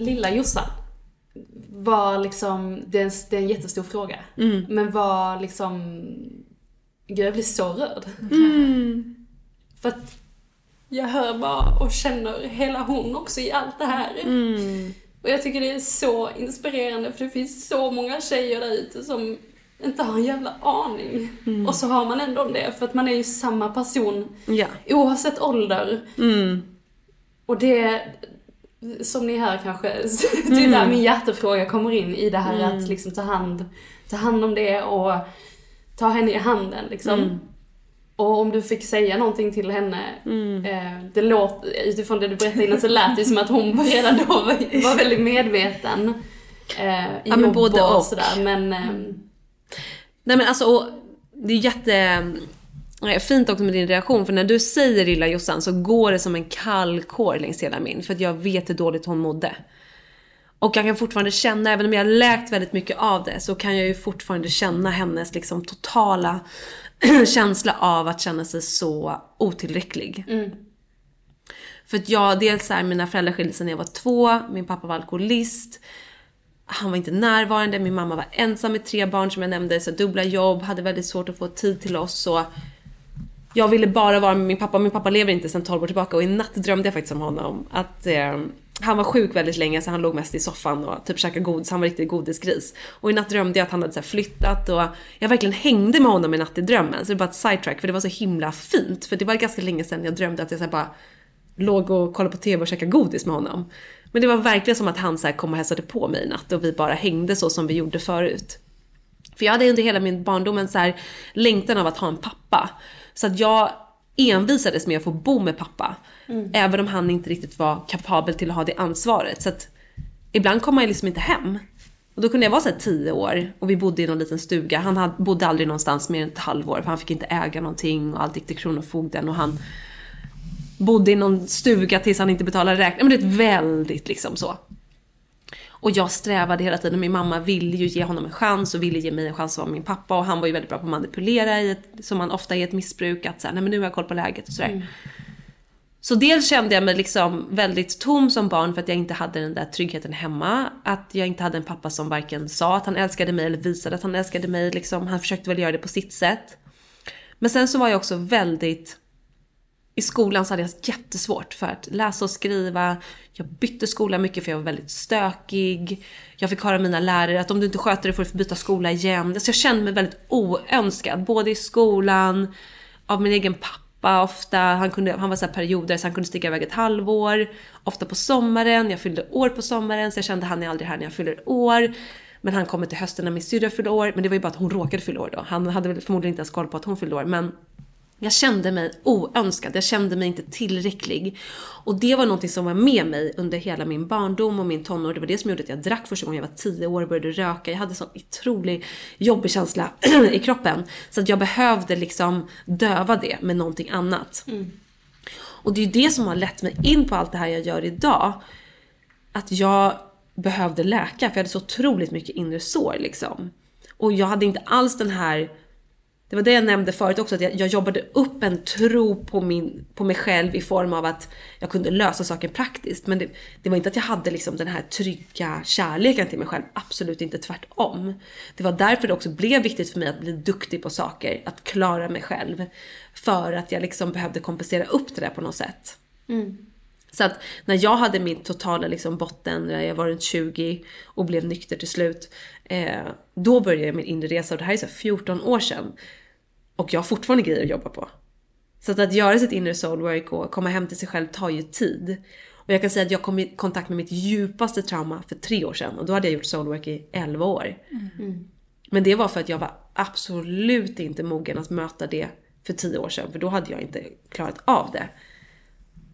Lilla Jossan var liksom, det är, en, det är en jättestor fråga. Mm. Men var liksom, gud jag blir så rörd. Mm. För att jag hör bara och känner hela hon också i allt det här. Mm. Och jag tycker det är så inspirerande för det finns så många tjejer där ute som inte har en jävla aning. Och så har man ändå det för att man är ju samma person Ja. oavsett ålder. Mm. Och det, som ni hör kanske, det är där min hjärtefråga kommer in i det här att liksom ta hand, ta hand om det och ta henne i handen liksom. Och om du fick säga någonting till henne, eh, det låt, utifrån det du berättade innan så lät det som att hon redan då var, var väldigt medveten. Eh, i Ja, men både och, och. sådär. Men ehm, Nej men alltså, och det är jätte eh, fint också med din reaktion, för när du säger lilla Jossan så går det som en kall kår längs hela min, för att jag vet hur dåligt hon mådde. Och jag kan fortfarande känna, även om jag har läkt väldigt mycket av det, så kan jag ju fortfarande känna hennes liksom totala känsla av att känna sig så otillräcklig. För att jag, dels så här, mina föräldrar skilde sig när jag var två, min pappa var alkoholist. Han var inte närvarande, min mamma var ensam med tre barn som jag nämnde, så dubbla jobb, hade väldigt svårt att få tid till oss. Så jag ville bara vara med min pappa, min pappa lever inte sedan 12 år tillbaka och i natt drömde jag faktiskt om honom. Att eh, han var sjuk väldigt länge så han låg mest i soffan och typ käkade godis, han var riktigt godisgris. Och i natt drömde jag att han hade så här flyttat och jag verkligen hängde med honom i natt i drömmen. Så det var ett sidetrack för det var så himla fint. För det var ganska länge sedan jag drömde att jag så här bara låg och kollade på TV och käkade godis med honom. Men det var verkligen som att han så här kom och hälsade på mig i natt och vi bara hängde så som vi gjorde förut. För jag hade under hela min barndom en så här längtan av att ha en pappa. Så att jag envisades med att få bo med pappa. Även om han inte riktigt var kapabel till att ha det ansvaret. Så att ibland kom han liksom inte hem. Och då kunde jag vara så här 10 år och vi bodde i någon liten stuga. Han hade, bodde aldrig någonstans mer än ett halvår för han fick inte äga någonting och allt gick till Kronofogden och han bodde i någon stuga tills han inte betalade räkningen. Men det är väldigt liksom så. Och jag strävade hela tiden. Min mamma ville ju ge honom en chans och ville ge mig en chans att vara min pappa. Och han var ju väldigt bra på att manipulera i ett, som man ofta är i ett missbruk. Att säga, nej men nu har jag koll på läget och sådär. Så dels kände jag mig liksom väldigt tom som barn för att jag inte hade den där tryggheten hemma. Att jag inte hade en pappa som varken sa att han älskade mig eller visade att han älskade mig. Liksom. Han försökte väl göra det på sitt sätt. Men sen så var jag också väldigt i skolan så hade jag jättesvårt för att läsa och skriva. Jag bytte skola mycket för jag var väldigt stökig. Jag fick höra av mina lärare att om du inte sköter dig får du byta skola igen. Så jag kände mig väldigt oönskad, både i skolan, av min egen pappa ofta. Han, kunde, han var så här perioder så han kunde sticka iväg ett halvår. Ofta på sommaren, jag fyllde år på sommaren så jag kände han är aldrig här när jag fyller år. Men han kommer till hösten när min syrra fyllde år. Men det var ju bara att hon råkade fylla år då. Han hade väl förmodligen inte ens koll på att hon fyllde år. Men jag kände mig oönskad, jag kände mig inte tillräcklig. Och det var någonting som var med mig under hela min barndom och min tonår. Det var det som gjorde att jag drack första gången jag var 10 år och började röka. Jag hade sån otrolig jobbig känsla i kroppen. Så att jag behövde liksom döva det med någonting annat. Och det är ju det som har lett mig in på allt det här jag gör idag. Att jag behövde läka för jag hade så otroligt mycket inre sår liksom. Och jag hade inte alls den här det var det jag nämnde förut också, att jag, jag jobbade upp en tro på, min, på mig själv i form av att jag kunde lösa saker praktiskt. Men det, det var inte att jag hade liksom den här trygga kärleken till mig själv, absolut inte tvärtom. Det var därför det också blev viktigt för mig att bli duktig på saker, att klara mig själv. För att jag liksom behövde kompensera upp det där på något sätt. Så att när jag hade min totala liksom botten, när jag var runt 20 och blev nykter till slut. Eh, då började jag min inre resa och det här är så här 14 år sedan. Och jag har fortfarande grejer att jobba på. Så att, att göra sitt inre soulwork och komma hem till sig själv tar ju tid. Och jag kan säga att jag kom i kontakt med mitt djupaste trauma för tre år sedan och då hade jag gjort soulwork i 11 år. Men det var för att jag var absolut inte mogen att möta det för 10 år sedan för då hade jag inte klarat av det.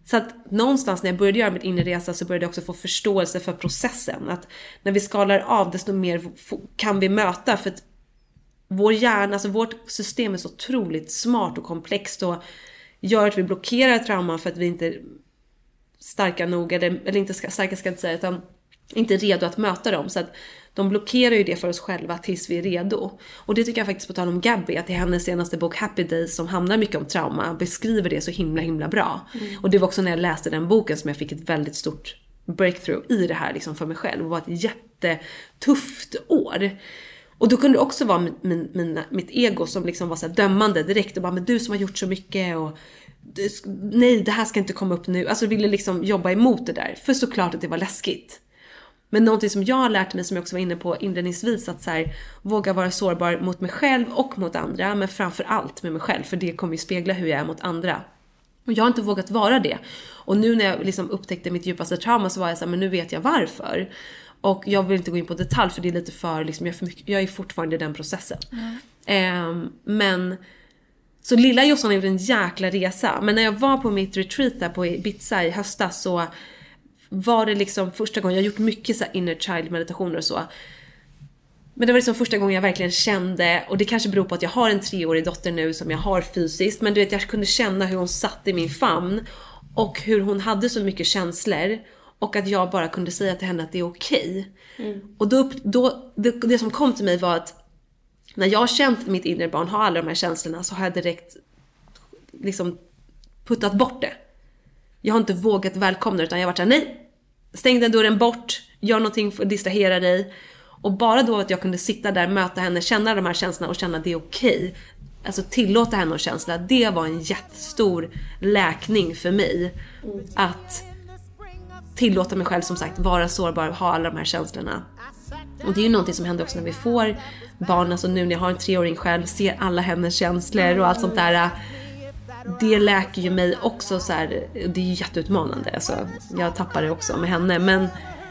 Så att någonstans när jag började göra min inre resa så började jag också få förståelse för processen. Att när vi skalar av desto mer kan vi möta. För att vår hjärna, alltså vårt system är så otroligt smart och komplext och gör att vi blockerar trauman för att vi inte är starka nog, eller, eller inte starka ska jag inte säga, utan inte är redo att möta dem. Så att de blockerar ju det för oss själva tills vi är redo. Och det tycker jag faktiskt på tal om Gabby, att i hennes senaste bok Happy Days som handlar mycket om trauma, beskriver det så himla himla bra. Och det var också när jag läste den boken som jag fick ett väldigt stort breakthrough i det här liksom för mig själv. Det var ett jättetufft år. Och då kunde det också vara min, min, mina, mitt ego som liksom var så här dömande direkt och bara men du som har gjort så mycket och nej det här ska inte komma upp nu. Alltså ville liksom jobba emot det där. För såklart att det var läskigt. Men någonting som jag har lärt mig som jag också var inne på inledningsvis att så här, våga vara sårbar mot mig själv och mot andra men framför allt med mig själv för det kommer ju spegla hur jag är mot andra. Och jag har inte vågat vara det. Och nu när jag liksom upptäckte mitt djupaste trauma så var jag såhär, men nu vet jag varför. Och jag vill inte gå in på detalj för det är lite för, liksom, jag, är för mycket, jag är fortfarande i den processen. Ehm, men så lilla Jossan har gjort en jäkla resa. Men när jag var på mitt retreat där på Ibiza i höstas så var det liksom första gången, jag har gjort mycket så här inner child meditationer och så. Men det var liksom första gången jag verkligen kände, och det kanske beror på att jag har en treårig dotter nu som jag har fysiskt, men du vet jag kunde känna hur hon satt i min famn och hur hon hade så mycket känslor och att jag bara kunde säga till henne att det är okej. Och då, då det, det som kom till mig var att när jag har känt mitt inre barn ha alla de här känslorna så har jag direkt liksom puttat bort det. Jag har inte vågat välkomna det utan jag har varit såhär, nej! Stäng den dörren bort, gör någonting för att distrahera dig. Och bara då att jag kunde sitta där, möta henne, känna de här känslorna och känna att det är okej. Alltså tillåta henne att känsla, det var en jättestor läkning för mig. Att tillåta mig själv som sagt vara sårbar, ha alla de här känslorna. Och det är ju någonting som händer också när vi får barn, alltså nu när jag har en treåring själv, ser alla hennes känslor och allt sånt där. Det läker ju mig också så här, det är ju jätteutmanande. Alltså, jag tappar det också med henne men,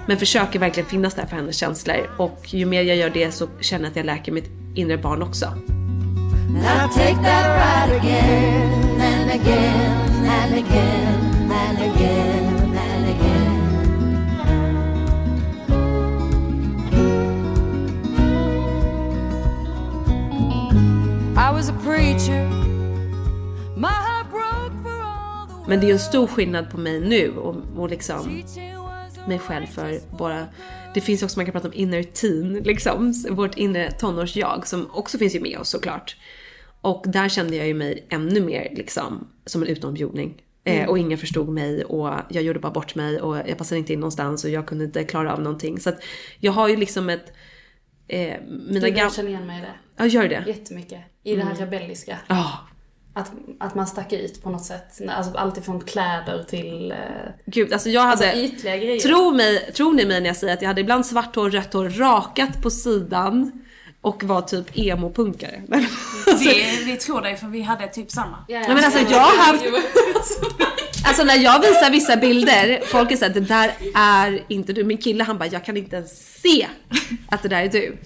men försöker verkligen finnas där för hennes känslor. Och ju mer jag gör det så känner jag att jag läker mitt inre barn också. I'll Men det är en stor skillnad på mig nu och, och liksom mig själv för bara det finns också, man kan prata om inner teen, liksom, vårt inre tonårsjag som också finns ju med oss såklart. Och där kände jag ju mig ännu mer liksom som en utombjudning. Eh, och ingen förstod mig och jag gjorde bara bort mig och jag passade inte in någonstans och jag kunde inte klara av någonting. Så att jag har ju liksom ett... Eh, mina Du jag känner igen mig i det. Ja, gör det? Jättemycket. I det här rebelliska. Ja. Att, att man stack ut på något sätt. Alltså allt ifrån kläder till... Eh, Gud, alltså jag hade... Alltså ytliga grejer. Tro mig, tror ni mig när jag säger att jag hade ibland svart hår, rött hår, rakat på sidan och var typ emo-punkare. Alltså, Vi, vi tror dig för vi hade typ samma. Ja, Nej, men alltså, jag har haft- Alltså när jag visar vissa bilder, folk är såhär det där är inte du. Min kille han bara jag kan inte ens se att det där är du.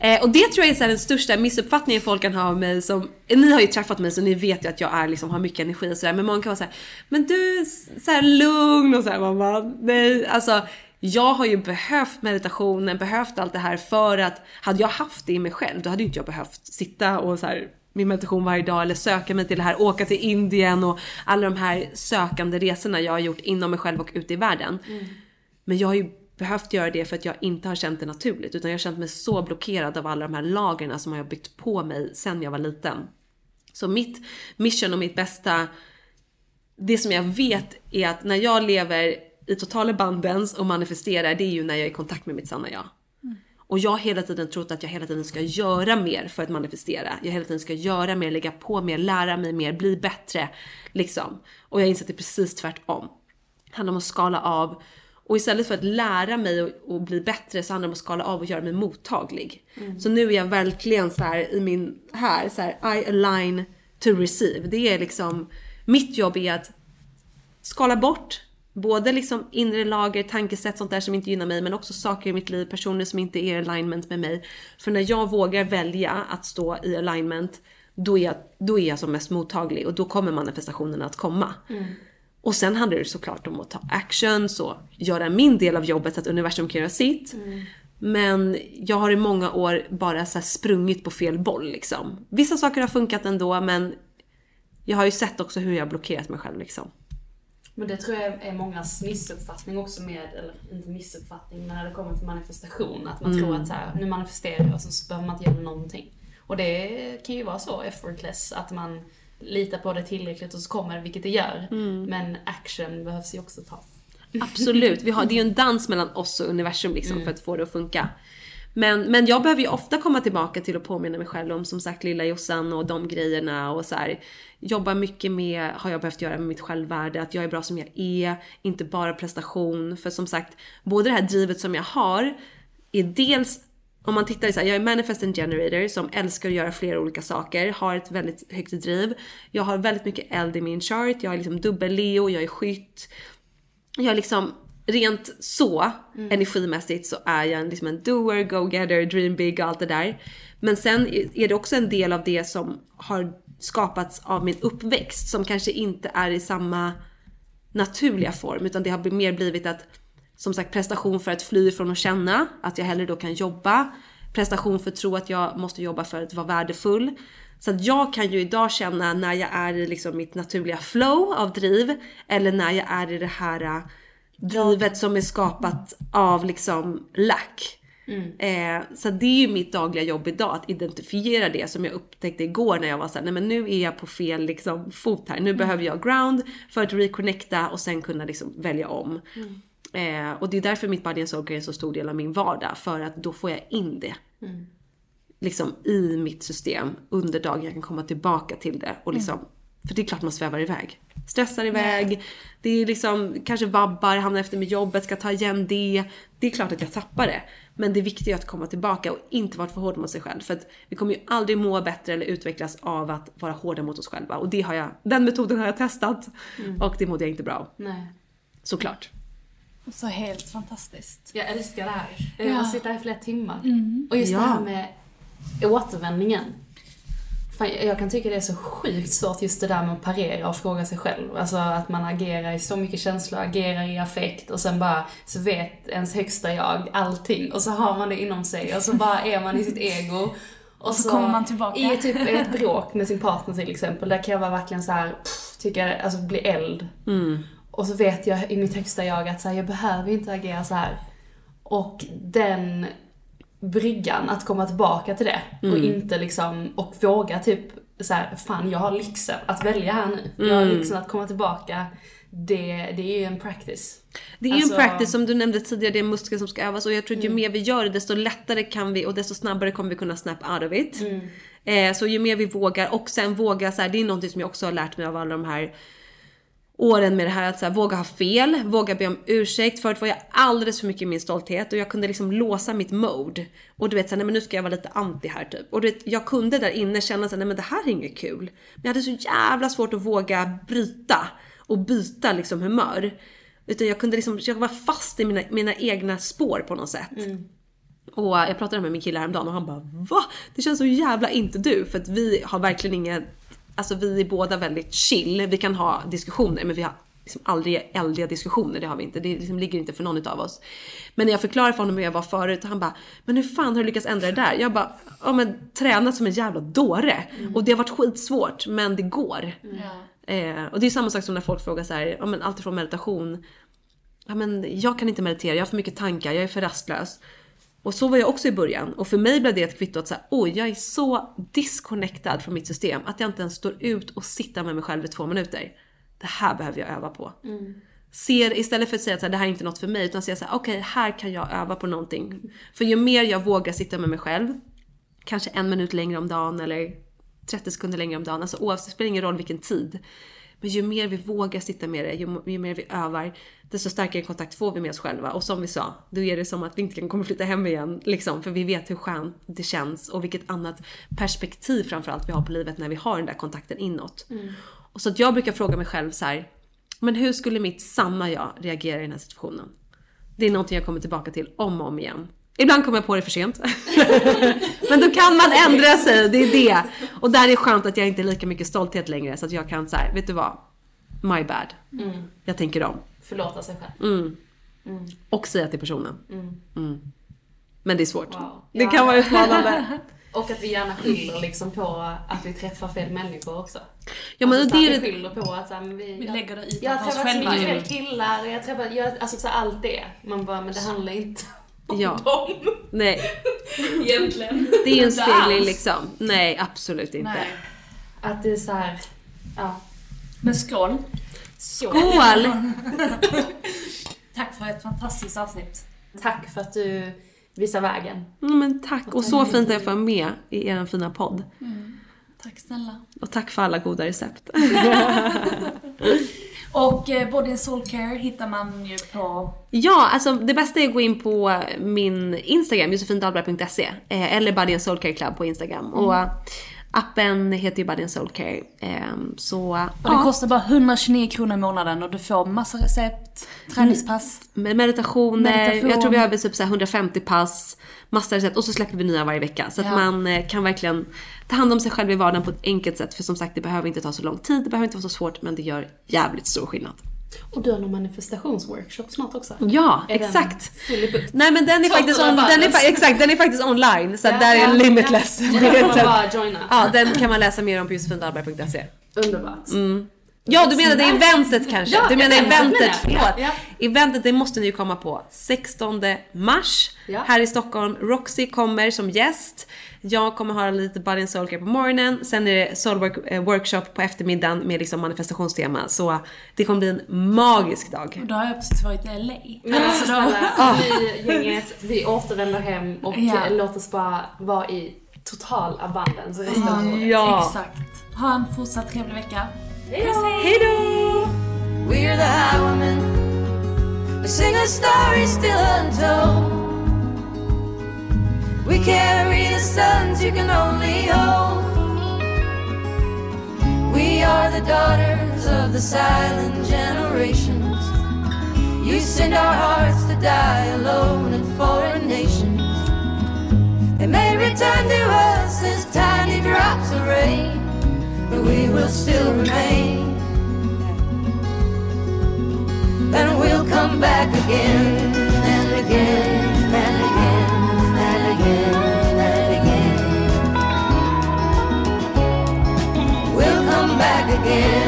Eh, och det tror jag är så den största missuppfattningen folk kan ha av mig som, ni har ju träffat mig så ni vet ju att jag är liksom, har mycket energi och sådär. Men många kan vara såhär, men du så här lugn och såhär man bara, nej. Alltså jag har ju behövt meditationen, behövt allt det här för att hade jag haft det i mig själv då hade ju inte jag behövt sitta och så här min meditation varje dag eller söka mig till det här, åka till Indien och alla de här sökande resorna jag har gjort inom mig själv och ute i världen. Men jag har ju behövt göra det för att jag inte har känt det naturligt utan jag har känt mig så blockerad av alla de här lagren som jag har byggt på mig sen jag var liten. Så mitt mission och mitt bästa, det som jag vet är att när jag lever i total abundance och manifesterar det är ju när jag är i kontakt med mitt sanna jag. Och jag har hela tiden trott att jag hela tiden ska göra mer för att manifestera. Jag hela tiden ska göra mer, lägga på mer, lära mig mer, bli bättre. Liksom. Och jag insett att det är precis tvärtom. Det handlar om att skala av. Och istället för att lära mig och, och bli bättre så handlar det om att skala av och göra mig mottaglig. Så nu är jag verkligen så här i min, här, så här, I align to receive. Det är liksom, mitt jobb är att skala bort både liksom inre lager, tankesätt, sånt där som inte gynnar mig, men också saker i mitt liv, personer som inte är i alignment med mig. För när jag vågar välja att stå i alignment, då är jag, då är jag som mest mottaglig och då kommer manifestationerna att komma. Och sen handlar det såklart om att ta actions och göra min del av jobbet så att universum kan göra sitt. Men jag har i många år bara så sprungit på fel boll liksom. Vissa saker har funkat ändå men jag har ju sett också hur jag har blockerat mig själv liksom. Men det tror jag är mångas missuppfattning också med, eller inte missuppfattning, men när det kommer till manifestation. Att man tror att så här, nu manifesterar jag och så behöver man inte göra någonting. Och det kan ju vara så effortless, att man litar på det tillräckligt och så kommer det, vilket det gör. Men action behövs ju också tas. Absolut, vi har, det är ju en dans mellan oss och universum liksom för att få det att funka. Men, men jag behöver ju ofta komma tillbaka till att påminna mig själv om som sagt lilla Jossan och de grejerna och så här. Jobba mycket med, har jag behövt göra med mitt självvärde, att jag är bra som jag är, inte bara prestation. För som sagt, både det här drivet som jag har är dels om man tittar så här, jag är manifesting generator som älskar att göra flera olika saker, har ett väldigt högt driv. Jag har väldigt mycket eld i min chart, jag är liksom dubbel-leo, jag är skytt. Jag är liksom rent så energimässigt så är jag en, liksom en doer, go-getter, dream big och allt det där. Men sen är det också en del av det som har skapats av min uppväxt som kanske inte är i samma naturliga form utan det har mer blivit att som sagt prestation för att fly från att känna, att jag hellre då kan jobba. Prestation för att tro att jag måste jobba för att vara värdefull. Så att jag kan ju idag känna när jag är i liksom mitt naturliga flow av driv eller när jag är i det här äh, drivet som är skapat av liksom lack. Eh, så det är ju mitt dagliga jobb idag att identifiera det som jag upptäckte igår när jag var såhär, nej men nu är jag på fel liksom, fot här. Nu behöver jag ground för att reconnecta och sen kunna liksom välja om. Eh, och det är därför mitt body and soul är en så stor del av min vardag. För att då får jag in det. Liksom i mitt system under dagen. Jag kan komma tillbaka till det. Och liksom, För det är klart man svävar iväg. Stressar iväg. Det är liksom kanske vabbar, hamnar efter med jobbet, ska ta igen det. Det är klart att jag tappar det. Men det viktiga är att komma tillbaka och inte vara för hård mot sig själv. För att vi kommer ju aldrig må bättre eller utvecklas av att vara hårda mot oss själva. Och det har jag, den metoden har jag testat. Och det mådde jag inte bra av. Nej. Såklart. Så helt fantastiskt. Jag älskar det här. Jag Ja. har suttit här i flera timmar. Och just Ja. det här med återvändningen. Fan, jag kan tycka det är så sjukt svårt just det där med att parera och fråga sig själv. Alltså att man agerar i så mycket känslor, agerar i affekt och sen bara så vet ens högsta jag allting och så har man det inom sig och så bara är man i sitt ego. Och så kommer man tillbaka. I typ ett bråk med sin partner till exempel, där kan jag vara verkligen så här, pff, tycka, alltså bli eld. Och så vet jag i mitt högsta jag att så här, jag behöver inte agera så här. Och den bryggan att komma tillbaka till det och inte liksom, och våga typ så här, fan jag har lyxen att välja här nu. Jag har lyxen att komma tillbaka. Det, det är ju en practice. Det är Alltså- en practice som du nämnde tidigare, det är muskler som ska övas och jag tror att ju mer vi gör det desto lättare kan vi och desto snabbare kommer vi kunna snap out of it. Eh, så ju mer vi vågar och sen våga så här, det är någonting som jag också har lärt mig av alla de här åren med det här att så här, våga ha fel, våga be om ursäkt. Förut var jag alldeles för mycket i min stolthet och jag kunde liksom låsa mitt mode. Och du vet såhär, nej men nu ska jag vara lite anti här typ. Och du vet, jag kunde där inne känna såhär, nej men det här är inget kul. Men jag hade så jävla svårt att våga bryta och byta liksom humör. Utan jag kunde liksom, jag var fast i mina, mina egna spår på något sätt. Och jag pratade med min kille häromdagen och han bara va? Det känns så jävla inte du för att vi har verkligen inget, alltså vi är båda väldigt chill. Vi kan ha diskussioner men vi har liksom aldrig eldiga diskussioner, det har vi inte. Det liksom ligger inte för någon utav oss. Men när jag förklarade för honom hur jag var förut, han bara “men hur fan har du lyckats ändra det där?” Jag bara “ja men tränat som en jävla dåre”. Och det har varit skitsvårt men det går. Eh, och det är samma sak som när folk frågar så här, ja men allt ifrån meditation ja, men jag kan inte meditera, jag har för mycket tankar, jag är för rastlös. Och så var jag också i början. Och för mig blev det ett kvitto att säga, oj jag är så disconnectad från mitt system att jag inte ens står ut och sitter med mig själv i två minuter. Det här behöver jag öva på. Ser, istället för att säga att det här är inte något för mig, utan säga så här, okej här kan jag öva på någonting. För ju mer jag vågar sitta med mig själv, kanske en minut längre om dagen eller 30 sekunder längre om dagen, alltså oavsett, det spelar ingen roll vilken tid. Men ju mer vi vågar sitta med det, ju, ju mer vi övar, desto starkare kontakt får vi med oss själva. Och som vi sa, då är det som att vi inte kan komma flytta hem igen. Liksom, för vi vet hur skönt det känns och vilket annat perspektiv framförallt vi har på livet när vi har den där kontakten inåt. Och så att jag brukar fråga mig själv så här, men hur skulle mitt sanna jag reagera i den här situationen? Det är någonting jag kommer tillbaka till om och om igen. Ibland kommer jag på det för sent. Men då kan man ändra sig, det är det. Och där är det skönt att jag inte är lika mycket stolthet längre så att jag kan säga, vet du vad? My bad. Jag tänker om. Förlåta sig själv. Och säga till personen. Mm. Men det är svårt. Wow. Det Ja. kan vara utmanande. Och att vi gärna skyller liksom på att vi träffar fel människor också. Ja men alltså, det är vi skyller på att så här, vi, Vi jag, lägger det i jag har på oss träffat så själva. mycket fel killar, jag har träffat, jag, alltså så här, allt det. Man bara, men det handlar inte om Ja. dem Nej, egentligen. det är ju en spegling liksom. Nej, absolut inte. Nej. Att det är så här, ja. Men skål. Skål! Tack för ett fantastiskt avsnitt. Tack för att du visa vägen. Mm, men tack och så fint att jag får vara med i er fina podd. Tack snälla. Och tack för alla goda recept. Och eh, Body and Soul Care hittar man ju på... Ja, alltså det bästa är att gå in på min Instagram, josefindalberg.se eh, eller Body and Soul Care Club på Instagram. Och appen heter ju Body and Soul Care. ehm, så Och det kostar bara 129 kronor i månaden och du får massa recept, träningspass. med meditationer, Meditation. jag tror vi har typ så här 150 pass, massa recept och så släpper vi nya varje vecka. Så att Ja. man eh, kan verkligen ta hand om sig själv i vardagen på ett enkelt sätt. För som sagt det behöver inte ta så lång tid, det behöver inte vara så svårt men det gör jävligt stor skillnad. Och du har någon manifestationsworkshop snart också. Ja, Är den exakt. Nej men den är, Total faktiskt, on, den, är, exakt, den är faktiskt online så Ja, där är ja, limitless. ja. Är får man bara joina. Ja, den kan man läsa mer om på josefindalberg.se. Underbart. Ja, du menade eventet kanske? Ja, du menar eventet eventet, menar förlåt. Ja, Eventet det måste ni ju komma på. 16 mars Ja. här i Stockholm. Roxy kommer som gäst. Jag kommer ha lite Body and Soul Care på morgonen. Sen är det Soulwork eh, workshop på eftermiddagen med liksom manifestationstema. Så det kommer bli en magisk dag. Och då har jag precis varit i LA. Men alltså snälla, vi gänget, vi återvänder hem och Ja. eh, låt oss bara vara i total abundance resten av året. Ja. Exakt. Ha en fortsatt trevlig vecka. Hejdå! We're the highwaymen. We sing a story still untold. We carry the sons you can only hold. We are the daughters of the silent generations. You send our hearts to die alone in foreign nations. They may return to us as tiny drops of rain, but we will still remain. then we'll come back again and again and again and again and again. We'll come back again